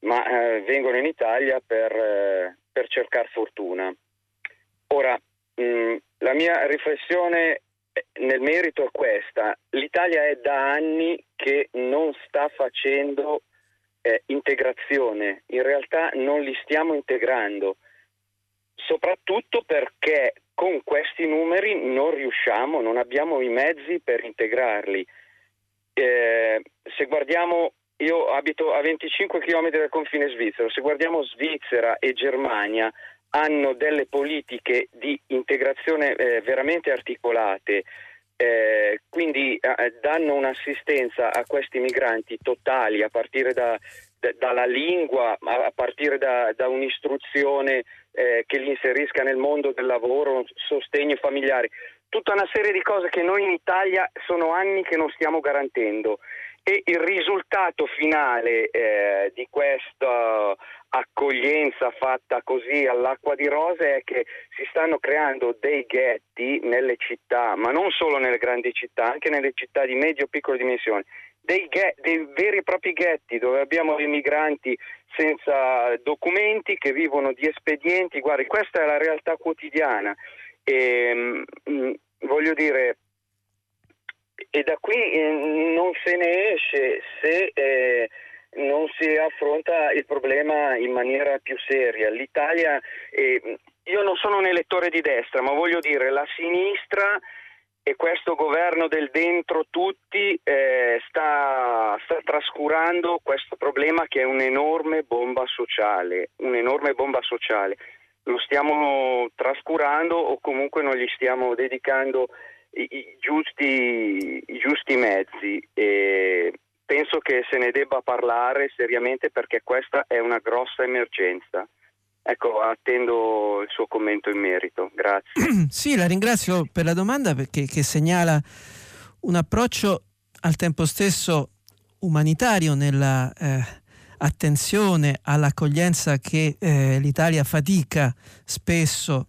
ma vengono in Italia per per cercare fortuna. Ora, mh, mm, la mia riflessione nel merito è questa. L'Italia è da anni che non sta facendo eh, integrazione, in realtà non li stiamo integrando, soprattutto perché con questi numeri non riusciamo, non abbiamo i mezzi per integrarli. Eh, se guardiamo io abito a 25 km dal confine svizzero, se guardiamo Svizzera e Germania hanno delle politiche di integrazione eh, veramente articolate, eh, quindi eh, danno un'assistenza a questi migranti totali a partire da, da, dalla lingua, a, partire da, da un'istruzione eh, che li inserisca nel mondo del lavoro, sostegno familiare, tutta una serie di cose che noi in Italia sono anni che non stiamo garantendo. E il risultato finale eh, di questa accoglienza fatta così all'acqua di rose è che si stanno creando dei ghetti nelle città, ma non solo nelle grandi città, anche nelle città di medio piccole dimensioni, dei, ghet, dei veri e propri ghetti dove abbiamo dei migranti senza documenti che vivono di espedienti, guardi, questa è la realtà quotidiana e mh, mm, voglio dire e da qui eh, non se ne esce se eh, non si affronta il problema in maniera più seria. L'Italia, eh, io non sono un elettore di destra, ma voglio dire, la sinistra e questo governo del dentro tutti eh, sta, sta, trascurando questo problema che è un'enorme bomba sociale, un'enorme bomba sociale. Lo stiamo trascurando o comunque non gli stiamo dedicando i, i, giusti, i giusti mezzi e penso che se ne debba parlare seriamente perché questa è una grossa emergenza. Ecco, attendo il suo commento in merito. Grazie. sì, la ringrazio per la domanda perché segnala un approccio al tempo stesso umanitario nella eh, attenzione all'accoglienza che eh, l'Italia fatica spesso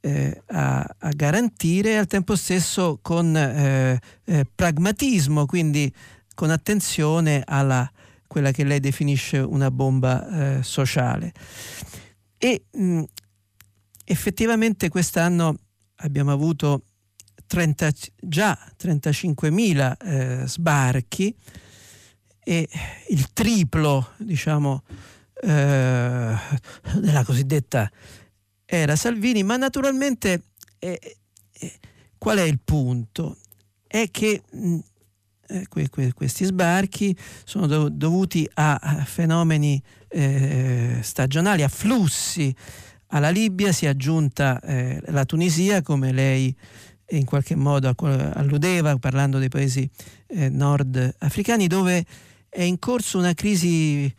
eh, a, a, garantire e al tempo stesso con eh, eh, pragmatismo, quindi con attenzione alla quella che lei definisce una bomba eh, sociale. E mh, effettivamente quest'anno abbiamo avuto 30, già 35.000 eh, sbarchi e il triplo, diciamo, eh, della cosiddetta era Salvini, ma naturalmente eh, eh, qual è il punto? È che mh, eh, que, que, questi sbarchi sono dov- dovuti a, fenomeni eh, stagionali, a flussi. Alla Libia si è aggiunta eh, la Tunisia, come lei in qualche modo alludeva parlando dei paesi eh, nordafricani, dove è in corso una crisi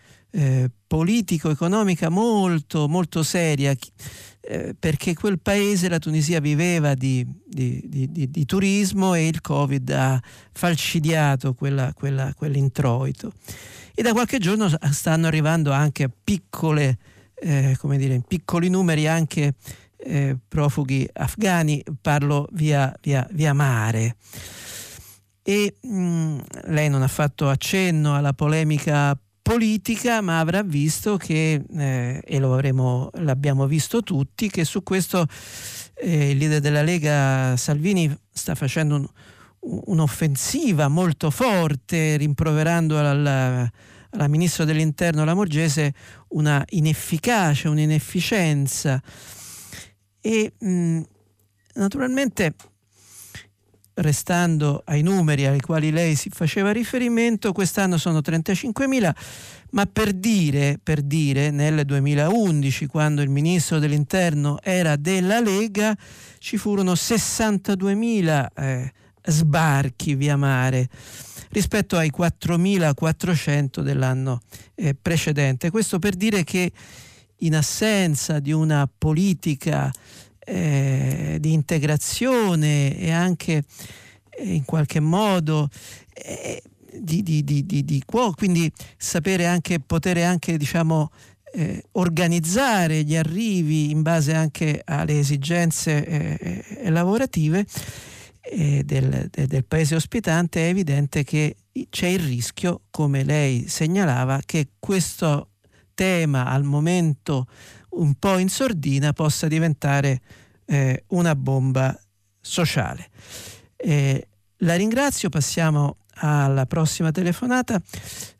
politico-economica molto, molto seria eh, perché quel paese, la Tunisia, viveva di, di, di, di, turismo e il Covid ha falcidiato quella, quella, quell'introito. E da qualche giorno stanno arrivando anche piccole, eh, come dire, in piccoli numeri anche eh, profughi afghani, parlo via, via, via mare. E mh, mm, lei non ha fatto accenno alla polemica politica, ma avrà visto che, eh, e lo avremo, l'abbiamo visto tutti, che su questo eh, il leader della Lega Salvini sta facendo un, un'offensiva molto forte, rimproverando alla, alla ministra dell'interno Lamorgese una inefficacia, un'inefficienza. E mh, naturalmente restando ai numeri ai quali lei si faceva riferimento, quest'anno sono 35.000, ma per dire, per dire, nel 2011, quando il ministro dell'interno era della Lega, ci furono 62.000 eh, sbarchi via mare rispetto ai 4.400 dell'anno eh, precedente. Questo per dire che in assenza di una politica eh, di integrazione e anche eh, in qualche modo eh, di, di, di, di, quindi sapere anche, poter anche diciamo eh, organizzare gli arrivi in base anche alle esigenze eh, lavorative del, del paese ospitante è evidente che c'è il rischio, come lei segnalava, che questo tema al momento un po' in sordina possa diventare eh, una bomba sociale. Eh, la ringrazio, passiamo alla prossima telefonata.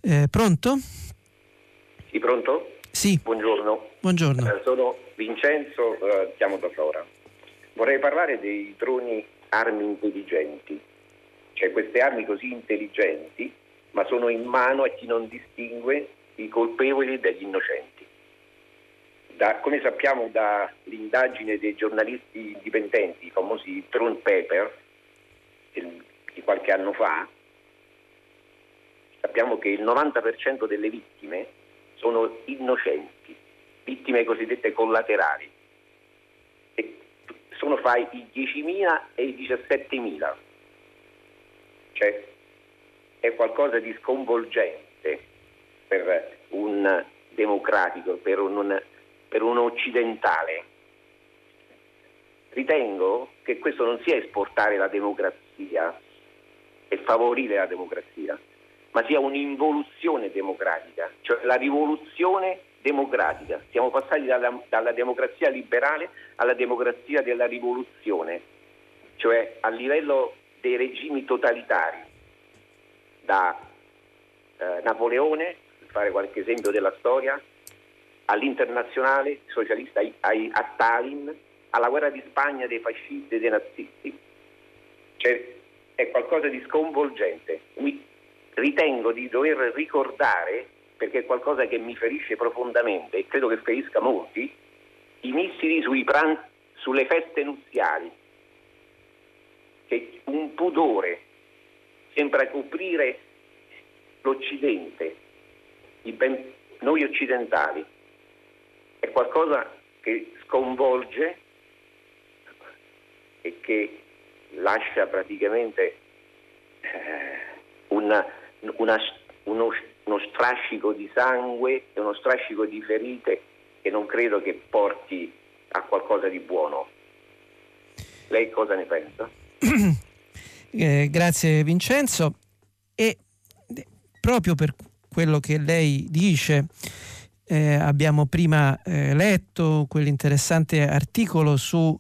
Eh, pronto? Sì, pronto? Sì. Buongiorno. Buongiorno. Eh, sono Vincenzo, eh, chiamo da Flora. Vorrei parlare dei droni armi intelligenti, cioè queste armi così intelligenti, ma sono in mano a chi non distingue i colpevoli dagli innocenti. Da, come sappiamo dall'indagine dei giornalisti indipendenti, i famosi drone paper, di qualche anno fa, sappiamo che il 90% delle vittime sono innocenti, vittime cosiddette collaterali. E sono fra i 10.000 e i 17.000. Cioè è qualcosa di sconvolgente per un democratico, per un, per un occidentale. Ritengo che questo non sia esportare la democrazia e favorire la democrazia, ma sia un'involuzione democratica, cioè la rivoluzione democratica. Siamo passati dalla, dalla democrazia liberale alla democrazia della rivoluzione, cioè a livello dei regimi totalitari, da eh, Napoleone, per fare qualche esempio della storia, all'internazionale socialista a, a Stalin, alla guerra di Spagna dei fascisti e dei nazisti. Cioè, è qualcosa di sconvolgente. Mi ritengo di dover ricordare, perché è qualcosa che mi ferisce profondamente e credo che ferisca molti, i missili pran- sulle feste nuziali, che un pudore sembra coprire l'Occidente, ben- noi occidentali, è qualcosa che sconvolge e che lascia praticamente eh, una, una, uno, uno strascico di sangue e uno strascico di ferite che non credo che porti a qualcosa di buono. Lei cosa ne pensa? eh, grazie Vincenzo. E proprio per quello che lei dice, eh, abbiamo prima eh, letto quell'interessante articolo su,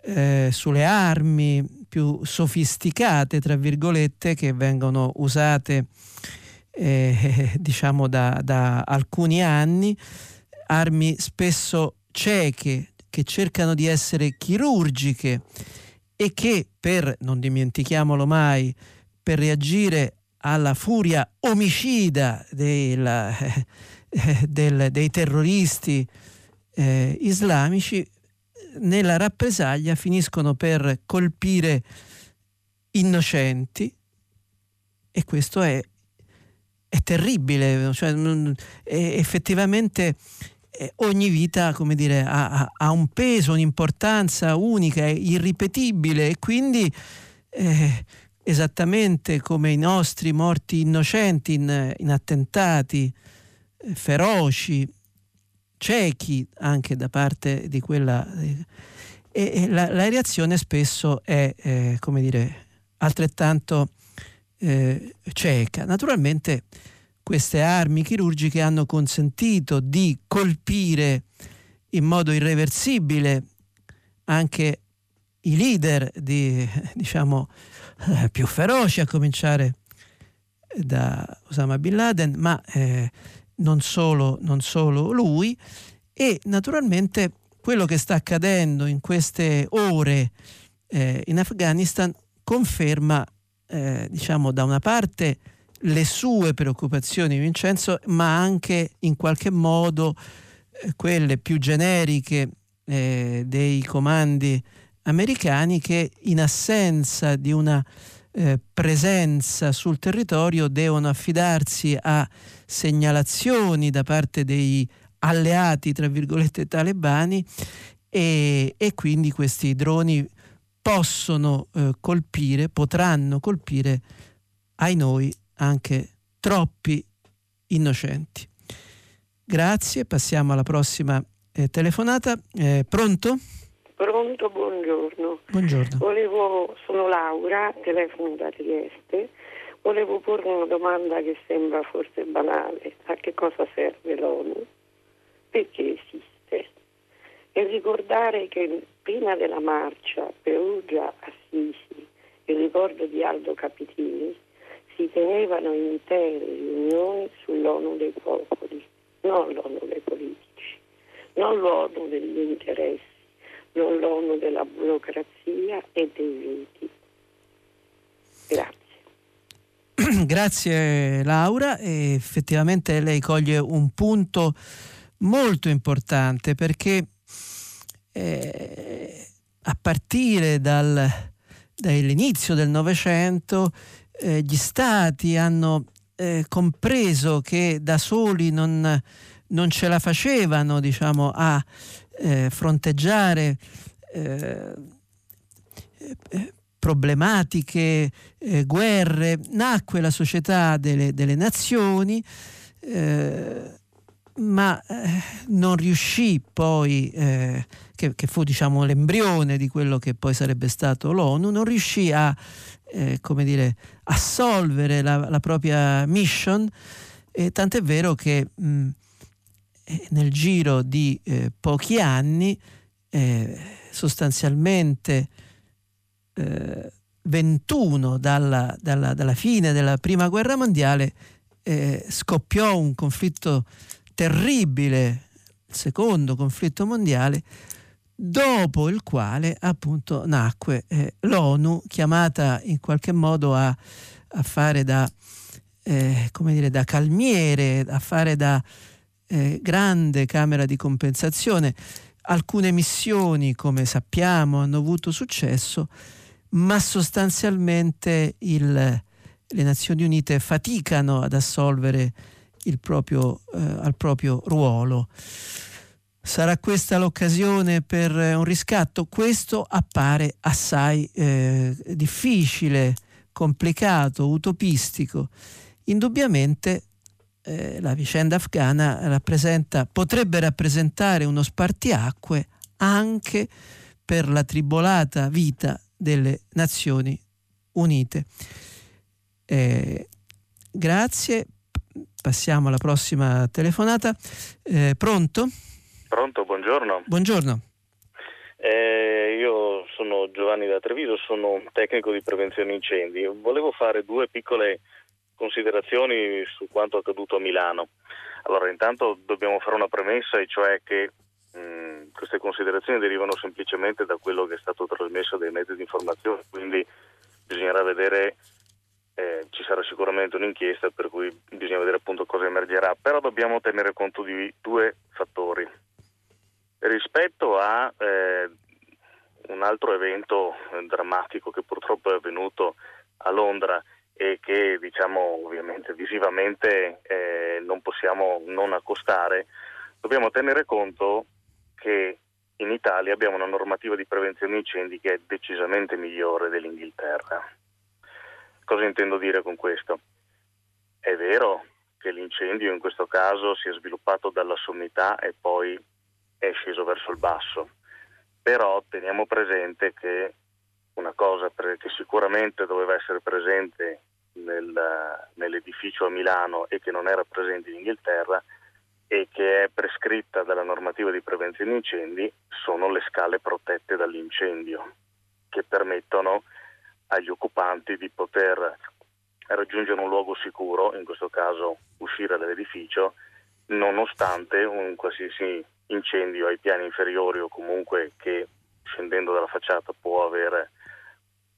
eh, sulle armi più sofisticate, tra virgolette, che vengono usate eh, diciamo da, da alcuni anni, armi spesso cieche, che cercano di essere chirurgiche e che per, non dimentichiamolo mai, per reagire alla furia omicida della, del, dei terroristi eh, islamici, nella rappresaglia finiscono per colpire innocenti. E questo è, è terribile, cioè, è, effettivamente ogni vita dire, ha, ha, un peso, un'importanza unica, irripetibile. E quindi eh, esattamente come i nostri morti innocenti in, in attentati eh, feroci, ciechi anche da parte di quella... Eh, e, la, la, reazione spesso è, eh, come dire, altrettanto eh, cieca. Naturalmente queste armi chirurgiche hanno consentito di colpire in modo irreversibile anche i leader di, diciamo, eh, più feroci, a cominciare da Osama Bin Laden, ma eh, non, solo, non solo lui, e naturalmente quello che sta accadendo in queste ore eh, in Afghanistan conferma, eh, diciamo, da una parte le sue preoccupazioni, Vincenzo, ma anche in qualche modo eh, quelle più generiche eh, dei comandi americani che in assenza di una eh, presenza sul territorio devono affidarsi a segnalazioni da parte dei alleati, tra virgolette, talebani e, e quindi questi droni possono eh, colpire, potranno colpire ai noi anche troppi innocenti. Grazie, passiamo alla prossima eh, telefonata. Eh, pronto? Pronto, buongiorno. Buongiorno. Volevo, sono Laura, telefono da Trieste. Volevo porre una domanda che sembra forse banale. A che cosa serve l'ONU? Perché esiste? E ricordare che prima della marcia Perugia-Assisi, il ricordo di Aldo Capitini, si tenevano intere riunioni sull'ONU dei popoli, non l'ONU dei politici, non l'ONU degli interessi non l'ONU della burocrazia e dei veti. Grazie. Grazie Laura, e effettivamente lei coglie un punto molto importante perché eh, a partire dal, dall'inizio del Novecento eh, gli stati hanno eh, compreso che da soli non, non ce la facevano diciamo, a eh, fronteggiare eh, eh, problematiche, eh, guerre, nacque la società delle, delle nazioni, eh, ma non riuscì poi, che, che, fu diciamo, l'embrione di quello che poi sarebbe stato l'ONU, non riuscì a come dire, assolvere la, la propria mission, e tant'è vero che mh, nel giro di eh, pochi anni eh, sostanzialmente eh, 21 dalla, dalla, dalla, fine della prima guerra mondiale eh, scoppiò un conflitto terribile, il secondo conflitto mondiale, dopo il quale appunto nacque eh, l'ONU chiamata in qualche modo a, a fare da, eh, dire, da calmiere, a fare da eh, grande camera di compensazione. Alcune missioni, come sappiamo, hanno avuto successo, ma sostanzialmente il, le Nazioni Unite faticano ad assolvere proprio, eh, al proprio ruolo. Sarà questa l'occasione per un riscatto? Questo appare assai eh, difficile, complicato, utopistico. Indubbiamente eh, la vicenda afghana rappresenta, potrebbe rappresentare uno spartiacque anche per la tribolata vita delle Nazioni Unite. Eh, grazie, passiamo alla prossima telefonata. Eh, pronto? Pronto, buongiorno. Buongiorno. Eh, io sono Giovanni da Treviso, sono un tecnico di prevenzione incendi. Volevo fare due piccole considerazioni su quanto accaduto a Milano. Allora, intanto dobbiamo fare una premessa, e cioè che mh, queste considerazioni derivano semplicemente da quello che è stato trasmesso dai mezzi di informazione, quindi bisognerà vedere, eh, ci sarà sicuramente un'inchiesta per cui bisogna vedere appunto cosa emergerà, però dobbiamo tenere conto di due fattori. Rispetto a eh, un altro evento eh, drammatico che purtroppo è avvenuto a Londra e che diciamo ovviamente visivamente eh, non possiamo non accostare, dobbiamo tenere conto che in Italia abbiamo una normativa di prevenzione incendi che è decisamente migliore dell'Inghilterra. Cosa intendo dire con questo? È vero che l'incendio in questo caso si è sviluppato dalla sommità e poi è sceso verso il basso, però teniamo presente che una cosa che sicuramente doveva essere presente nel, nell'edificio a Milano e che non era presente in Inghilterra e che è prescritta dalla normativa di prevenzione incendi sono le scale protette dall'incendio che permettono agli occupanti di poter raggiungere un luogo sicuro, in questo caso uscire dall'edificio, nonostante un qualsiasi incendio ai piani inferiori o comunque che scendendo dalla facciata può aver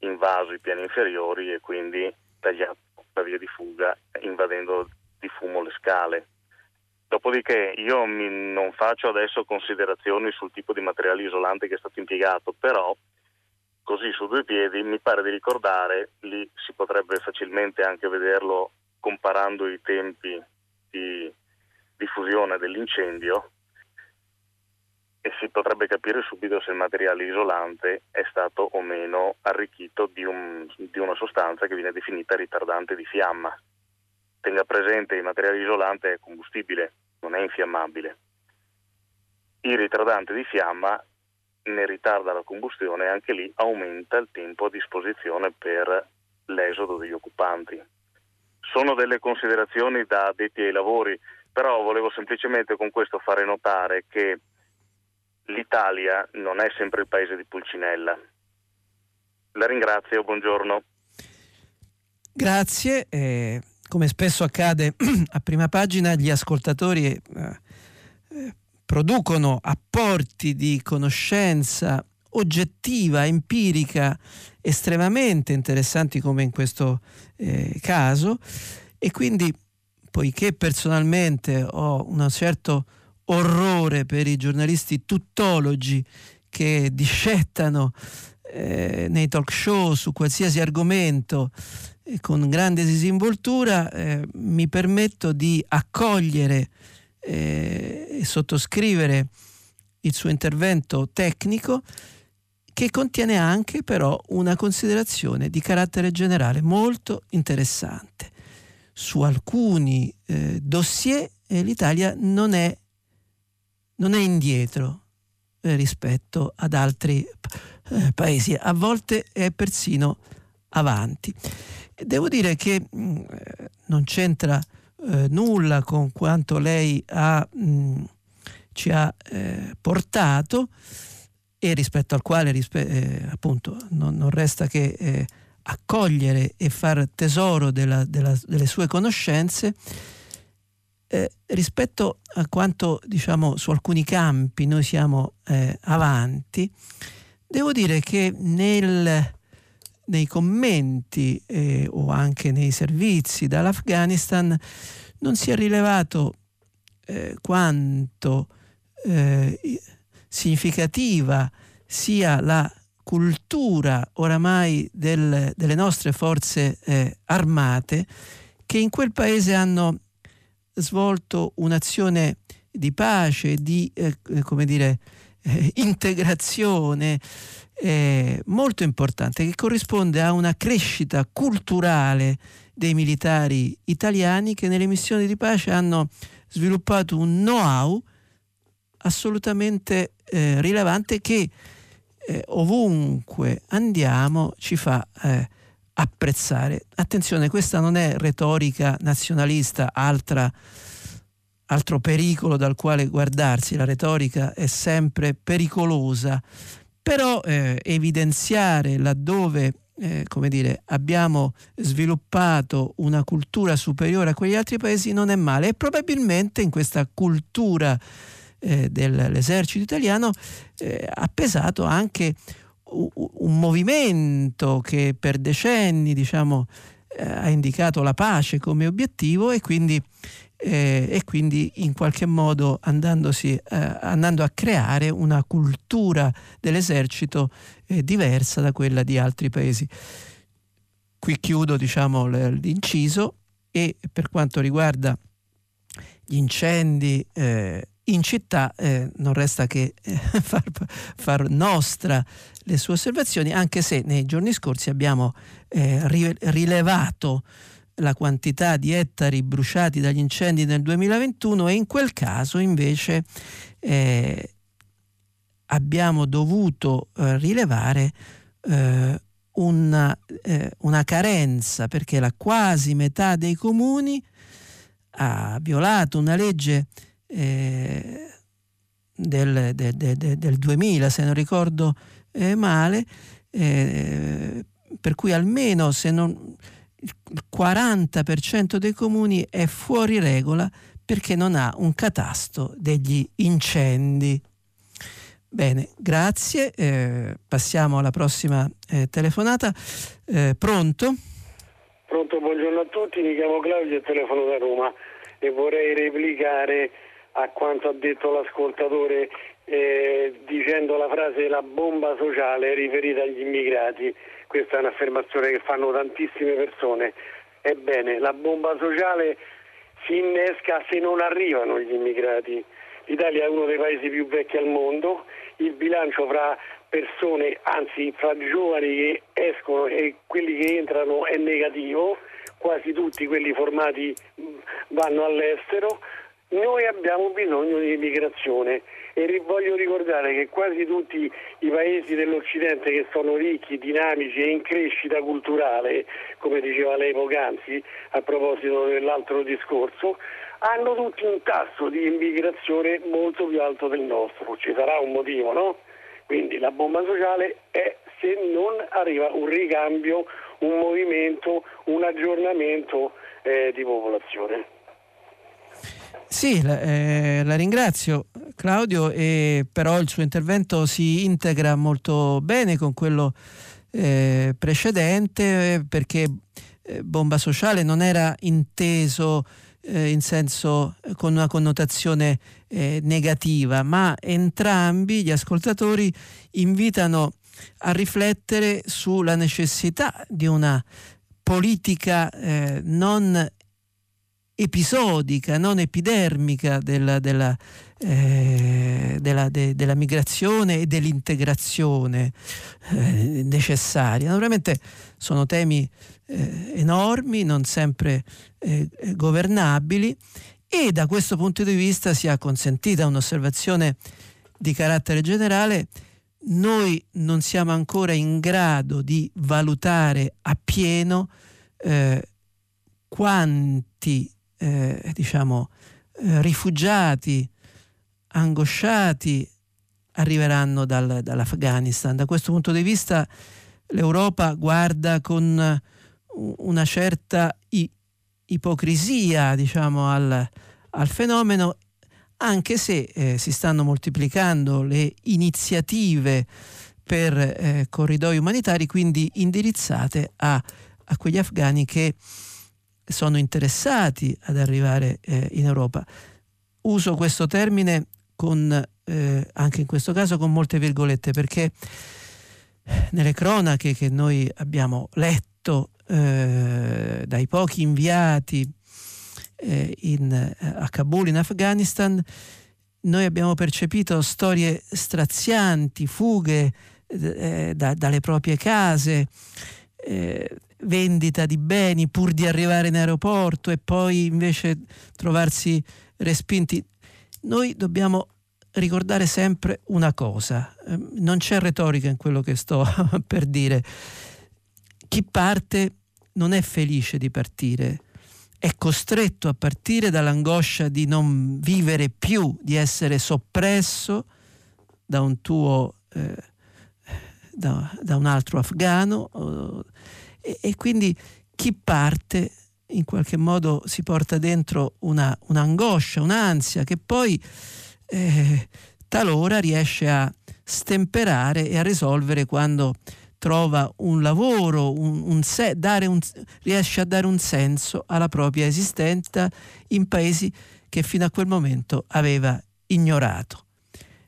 invaso i piani inferiori e quindi tagliato la via di fuga invadendo di fumo le scale. Dopodiché io non faccio adesso considerazioni sul tipo di materiale isolante che è stato impiegato, però così su due piedi mi pare di ricordare, lì si potrebbe facilmente anche vederlo comparando i tempi di diffusione dell'incendio e si potrebbe capire subito se il materiale isolante è stato o meno arricchito di, un, di una sostanza che viene definita ritardante di fiamma. Tenga presente che il materiale isolante è combustibile, non è infiammabile. Il ritardante di fiamma ne ritarda la combustione e anche lì aumenta il tempo a disposizione per l'esodo degli occupanti. Sono delle considerazioni da addetti ai lavori, però volevo semplicemente con questo fare notare che l'Italia non è sempre il paese di Pulcinella. La ringrazio, buongiorno. Grazie. Eh, come spesso accade a prima pagina, gli ascoltatori eh, eh, producono apporti di conoscenza oggettiva, empirica, estremamente interessanti come in questo eh, caso e quindi poiché personalmente ho un certo orrore per i giornalisti tuttologi che discettano eh, nei talk show su qualsiasi argomento eh, con grande disinvoltura, eh, mi permetto di accogliere eh, e sottoscrivere il suo intervento tecnico che contiene anche però una considerazione di carattere generale molto interessante. Su alcuni eh, dossier eh, l'Italia non è non è indietro eh, rispetto ad altri eh, paesi, a volte è persino avanti. Devo dire che mh, mm, non c'entra eh, nulla con quanto lei ha, mh, mm, ci ha eh, portato e rispetto al quale rispe- eh, appunto non, non, resta che eh, accogliere e far tesoro della, della, delle sue conoscenze eh, rispetto a quanto diciamo su alcuni campi noi siamo eh, avanti, devo dire che nel, nei commenti eh, o anche nei servizi dall'Afghanistan non si è rilevato eh, quanto eh, significativa sia la cultura oramai del, delle nostre forze eh, armate che in quel paese hanno svolto un'azione di pace, di eh, come dire, eh, integrazione eh, molto importante che corrisponde a una crescita culturale dei militari italiani che nelle missioni di pace hanno sviluppato un know-how assolutamente eh, rilevante che eh, ovunque andiamo ci fa eh, apprezzare. Attenzione, questa non è retorica nazionalista, altra, altro pericolo dal quale guardarsi, la retorica è sempre pericolosa, però eh, evidenziare laddove eh, come dire, abbiamo sviluppato una cultura superiore a quegli altri paesi non è male. E probabilmente in questa cultura eh, dell'esercito italiano eh, ha pesato anche un movimento che per decenni diciamo, eh, ha indicato la pace come obiettivo e quindi, eh, e quindi in qualche modo eh, andando a creare una cultura dell'esercito eh, diversa da quella di altri paesi. Qui chiudo diciamo, l'inciso e per quanto riguarda gli incendi eh, in città eh, non resta che far, far, nostra le sue osservazioni, anche se nei giorni scorsi abbiamo eh, rilevato la quantità di ettari bruciati dagli incendi nel 2021 e in quel caso invece eh, abbiamo dovuto eh, rilevare eh, una, una carenza perché la quasi metà dei comuni ha violato una legge eh, del, de, de, de, del, 2000, se non ricordo eh, male, eh, per cui almeno se non il 40% dei comuni è fuori regola perché non ha un catasto degli incendi. Bene, grazie. Eh, passiamo alla prossima eh, telefonata. Eh, pronto? Pronto, buongiorno a tutti, mi chiamo Claudio e telefono da Roma e vorrei replicare a quanto ha detto l'ascoltatore eh, dicendo la frase la bomba sociale riferita agli immigrati. Questa è un'affermazione che fanno tantissime persone. Ebbene, la bomba sociale si innesca se non arrivano gli immigrati. L'Italia è uno dei paesi più vecchi al mondo il bilancio fra persone, anzi fra giovani che escono e quelli che entrano è negativo, quasi tutti quelli formati vanno all'estero, noi abbiamo bisogno di immigrazione e voglio ricordare che quasi tutti i paesi dell'Occidente che sono ricchi, dinamici e in crescita culturale, come diceva lei poc'anzi a proposito dell'altro discorso, hanno tutti un tasso di immigrazione molto più alto del nostro. Ci sarà un motivo, no? Quindi la bomba sociale è se non arriva un ricambio, un movimento, un aggiornamento eh, di popolazione. Sì, la, eh, la ringrazio Claudio, e però il suo intervento si integra molto bene con quello eh, precedente perché eh, bomba sociale non era inteso eh, in senso eh, con una connotazione eh, negativa, ma entrambi gli ascoltatori invitano a riflettere sulla necessità di una politica eh, non episodica, non epidermica della, della, eh, della, de, della migrazione e dell'integrazione eh, necessaria. Naturalmente sono temi eh, enormi, non sempre eh, governabili e da questo punto di vista sia consentita un'osservazione di carattere generale, noi non siamo ancora in grado di valutare appieno eh, quanti eh, diciamo, eh, rifugiati angosciati arriveranno dal, dall'Afghanistan. Da questo punto di vista l'Europa guarda con una certa i- ipocrisia diciamo, al, al, fenomeno, anche se eh, si stanno moltiplicando le iniziative per eh, corridoi umanitari, quindi indirizzate a, a, quegli afghani che sono interessati ad arrivare eh, in Europa. Uso questo termine con, eh, anche in questo caso con molte virgolette perché nelle cronache che noi abbiamo letto eh, dai pochi inviati eh, in, a Kabul in Afghanistan, noi abbiamo percepito storie strazianti, fughe eh, da, dalle proprie case, eh, vendita di beni pur di arrivare in aeroporto e poi invece trovarsi respinti. Noi dobbiamo ricordare sempre una cosa, ehm, non c'è retorica in quello che sto per dire chi parte non è felice di partire, è costretto a partire dall'angoscia di non vivere più, di essere soppresso da un tuo, eh, da, da, un altro afgano e, e, quindi chi parte in qualche modo si porta dentro una, un'angoscia, un'ansia che poi eh, talora riesce a stemperare e a risolvere quando trova un lavoro, un, un se, un, riesce a dare un senso alla propria esistenza in paesi che fino a quel momento aveva ignorato.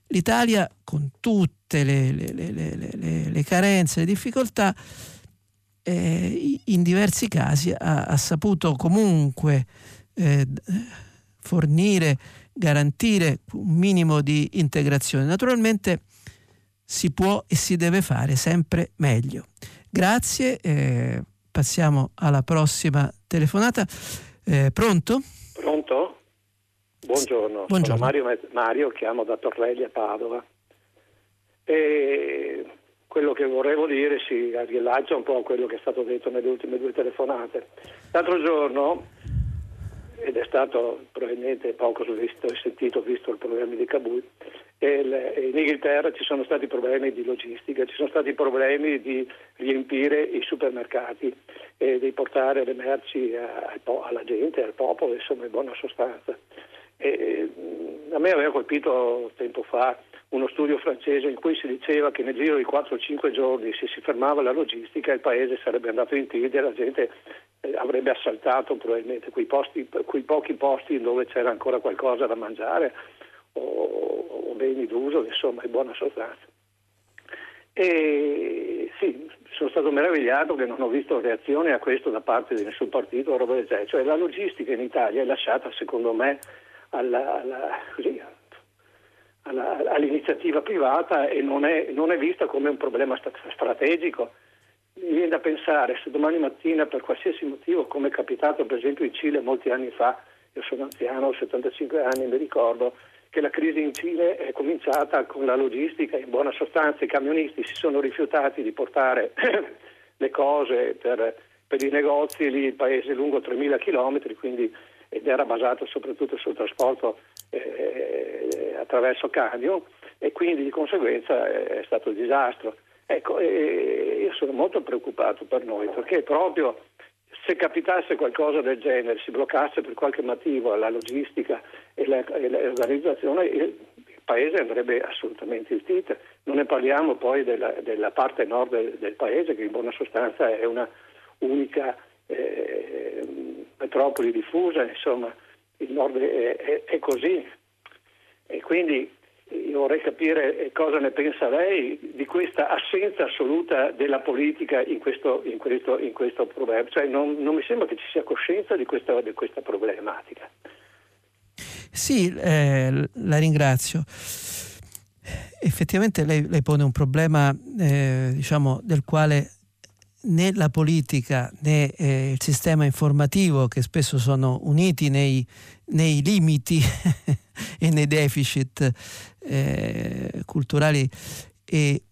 L'Italia, con tutte le, le, le, le carenze, le difficoltà, eh, in diversi casi ha, ha saputo comunque eh, fornire, garantire un minimo di integrazione. Naturalmente si può e si deve fare sempre meglio. Grazie, eh, passiamo alla prossima telefonata. Eh, pronto? Pronto? Buongiorno, Buongiorno. sono Mario, Mario, chiamo da Torrelli a Padova. E quello che vorrevo dire si riallaccia un po' a quello che è stato detto nelle ultime due telefonate. L'altro giorno, ed è stato probabilmente poco visto sentito visto il problema di Kabul, in Inghilterra ci sono stati problemi di logistica, ci sono stati problemi di riempire i supermercati e di portare le merci alla gente, al popolo, insomma in buona sostanza. E a me aveva colpito tempo fa uno studio francese in cui si diceva che nel giro di 4-5 giorni se si fermava la logistica il paese sarebbe andato in piedi e la gente eh, avrebbe assaltato probabilmente quei, posti, quei pochi posti dove c'era ancora qualcosa da mangiare o, o beni d'uso, insomma, in buona sostanza. E sì, sono stato meravigliato che non ho visto reazione a questo da parte di nessun partito o roba del genere. Cioè la logistica in Italia è lasciata, secondo me, alla, alla, così, all'iniziativa privata e non è, non è, vista come un problema strategico. Mi viene da pensare se domani mattina per qualsiasi motivo, come è capitato per esempio in Cile molti anni fa, io sono anziano, ho 75 anni, mi ricordo, che la crisi in Cile è cominciata con la logistica, in buona sostanza i camionisti si sono rifiutati di portare le cose per, per, i negozi, lì il paese è lungo 3.000 km, quindi, ed era basato soprattutto sul trasporto eh, attraverso camion e quindi di conseguenza è stato il disastro. Ecco, io sono molto preoccupato per noi perché proprio se capitasse qualcosa del genere, si bloccasse per qualche motivo la logistica e, l'organizzazione, il paese andrebbe assolutamente in tilt. Non ne parliamo poi della, della parte nord del, del, paese, che in buona sostanza è una unica eh, metropoli diffusa, insomma, il nord è, è, è così. E quindi io vorrei capire eh, cosa ne pensa lei di questa assenza assoluta della politica in questo, in questo, in questo problema. Cioè non, non, mi sembra che ci sia coscienza di questa, di questa problematica. Sì, eh, la ringrazio. Effettivamente lei, lei pone un problema eh, diciamo, del quale né la politica né eh, il sistema informativo, che spesso sono uniti nei, nei limiti e nei deficit eh, culturali, e,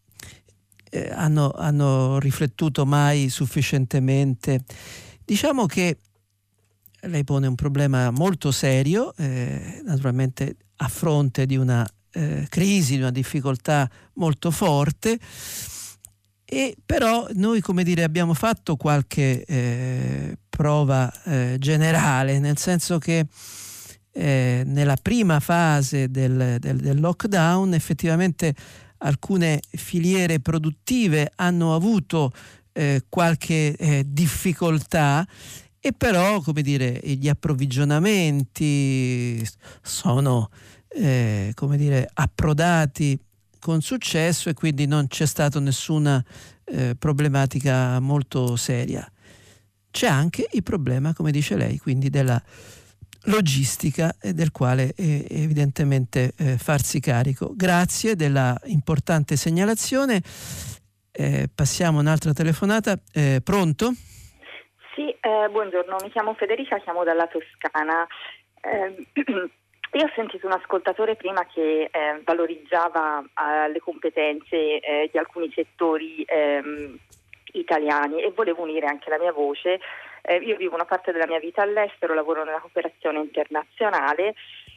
eh, hanno, hanno riflettuto mai sufficientemente. Diciamo che lei pone un problema molto serio, eh, naturalmente a fronte di una eh, crisi, di una difficoltà molto forte e però noi, come dire, abbiamo fatto qualche eh, prova eh, generale, nel senso che eh, nella prima fase del, del, del, lockdown effettivamente alcune filiere produttive hanno avuto eh, qualche eh, difficoltà e però, come dire, gli approvvigionamenti sono, eh, come dire, approdati con successo e quindi non c'è stata nessuna eh, problematica molto seria. C'è anche il problema, come dice lei, quindi della logistica del quale evidentemente eh, farsi carico. Grazie della importante segnalazione. Eh, passiamo un'altra telefonata. Eh, pronto? Sì, eh, buongiorno, mi chiamo Federica, chiamo dalla Toscana. Io ho sentito un ascoltatore prima che eh, valorizzava eh, le competenze eh, di alcuni settori ehm, italiani e volevo unire anche la mia voce. Eh, io vivo una parte della mia vita all'estero, lavoro nella cooperazione internazionale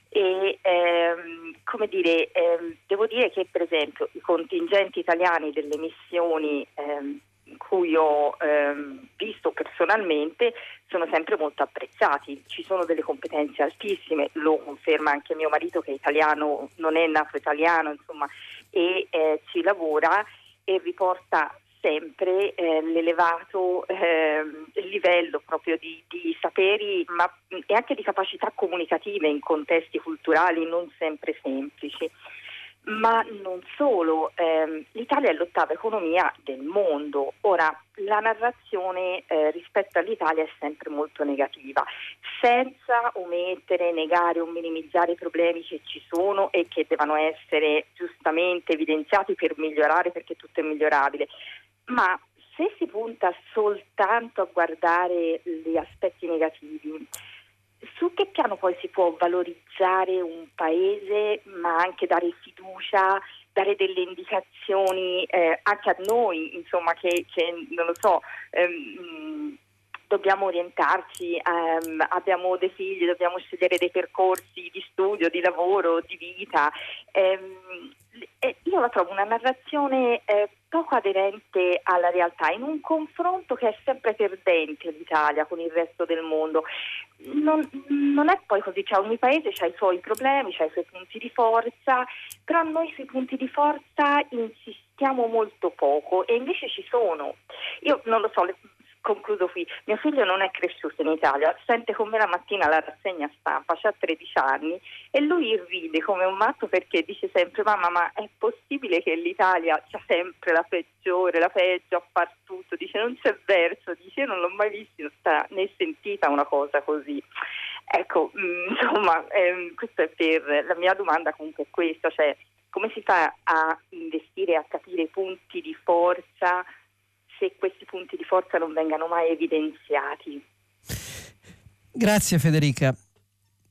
e ehm, come dire, ehm, devo dire che per esempio i contingenti italiani delle missioni ehm, cui ho ehm, visto personalmente sono sempre molto apprezzati, ci sono delle competenze altissime, lo conferma anche mio marito che è italiano, non è nato italiano, insomma, e eh, ci lavora e riporta sempre eh, l'elevato eh, livello proprio di, di saperi ma, e anche di capacità comunicative in contesti culturali non sempre semplici ma non solo, ehm, l'Italia è l'ottava economia del mondo. Ora, la narrazione eh, rispetto all'Italia è sempre molto negativa, senza omettere, negare o minimizzare i problemi che ci sono e che devono essere giustamente evidenziati per migliorare perché tutto è migliorabile. Ma se si punta soltanto a guardare gli aspetti negativi, su che piano poi si può valorizzare un paese, ma anche dare fiducia, dare delle indicazioni eh, anche a noi, insomma, che, che non lo so. Ehm, dobbiamo orientarci, ehm, abbiamo dei figli, dobbiamo scegliere dei percorsi di studio, di lavoro, di vita. Ehm, eh, io la trovo una narrazione eh, poco aderente alla realtà, in un confronto che è sempre perdente l'Italia con il resto del mondo. Non, non è poi così, cioè ogni paese ha i suoi problemi, ha i suoi punti di forza, però noi sui punti di forza insistiamo molto poco e invece ci sono. Io non lo so, le, concludo qui, mio figlio non è cresciuto in Italia, sente con me la mattina la rassegna stampa, ha 13 anni e lui ride come un matto perché dice sempre mamma ma è possibile che l'Italia sia sempre la peggiore, la peggio a far tutto, dice non c'è verso, dice io non l'ho mai vista né sentita una cosa così. Ecco, mm, insomma, ehm, questo è per la mia domanda comunque è questa, cioè come si fa a investire, a capire i punti di forza se questi punti di forza non vengano mai evidenziati. Grazie Federica,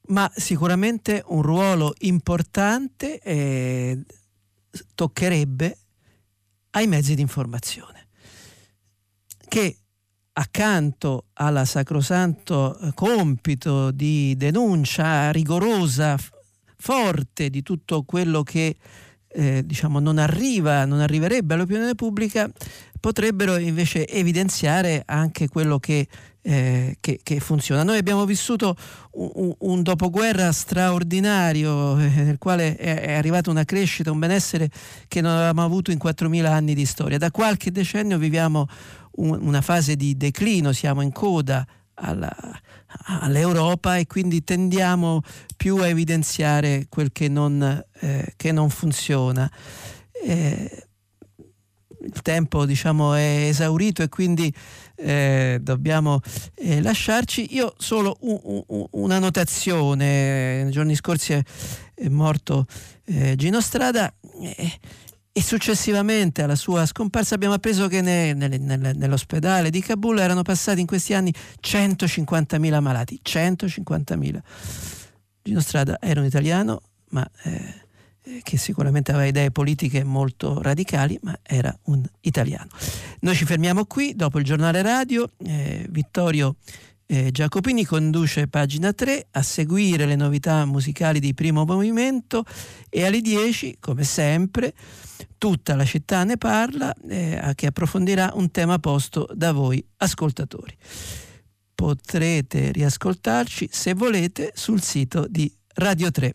ma sicuramente un ruolo importante eh, toccherebbe ai mezzi di informazione che accanto alla sacrosanto compito di denuncia rigorosa, forte di tutto quello che eh, diciamo, non arriva, non arriverebbe all'opinione pubblica, potrebbero invece evidenziare anche quello che, eh, che, che funziona. Noi abbiamo vissuto un, un dopoguerra straordinario eh, nel quale è, arrivata una crescita, un benessere che non avevamo avuto in 4.000 anni di storia. Da qualche decennio viviamo un, una fase di declino, siamo in coda alla, all'Europa e quindi tendiamo più a evidenziare quel che non, eh, che non funziona. Eh, il tempo diciamo, è esaurito e quindi eh, dobbiamo eh, lasciarci. Io solo un, un, una notazione, nei giorni scorsi è, è morto eh, Gino Strada eh, e successivamente alla sua scomparsa abbiamo appreso che ne, nel, nel, nell'ospedale di Kabul erano passati in questi anni 150.000 malati, 150.000. Gino Strada era un italiano, ma eh, che sicuramente aveva idee politiche molto radicali, ma era un italiano. Noi ci fermiamo qui, dopo il giornale radio, eh, Vittorio eh, Giacopini conduce pagina 3 a seguire le novità musicali di primo movimento e alle 10, come sempre, tutta la città ne parla, eh, che approfondirà un tema posto da voi ascoltatori. Potrete riascoltarci se volete sul sito di Radio 3.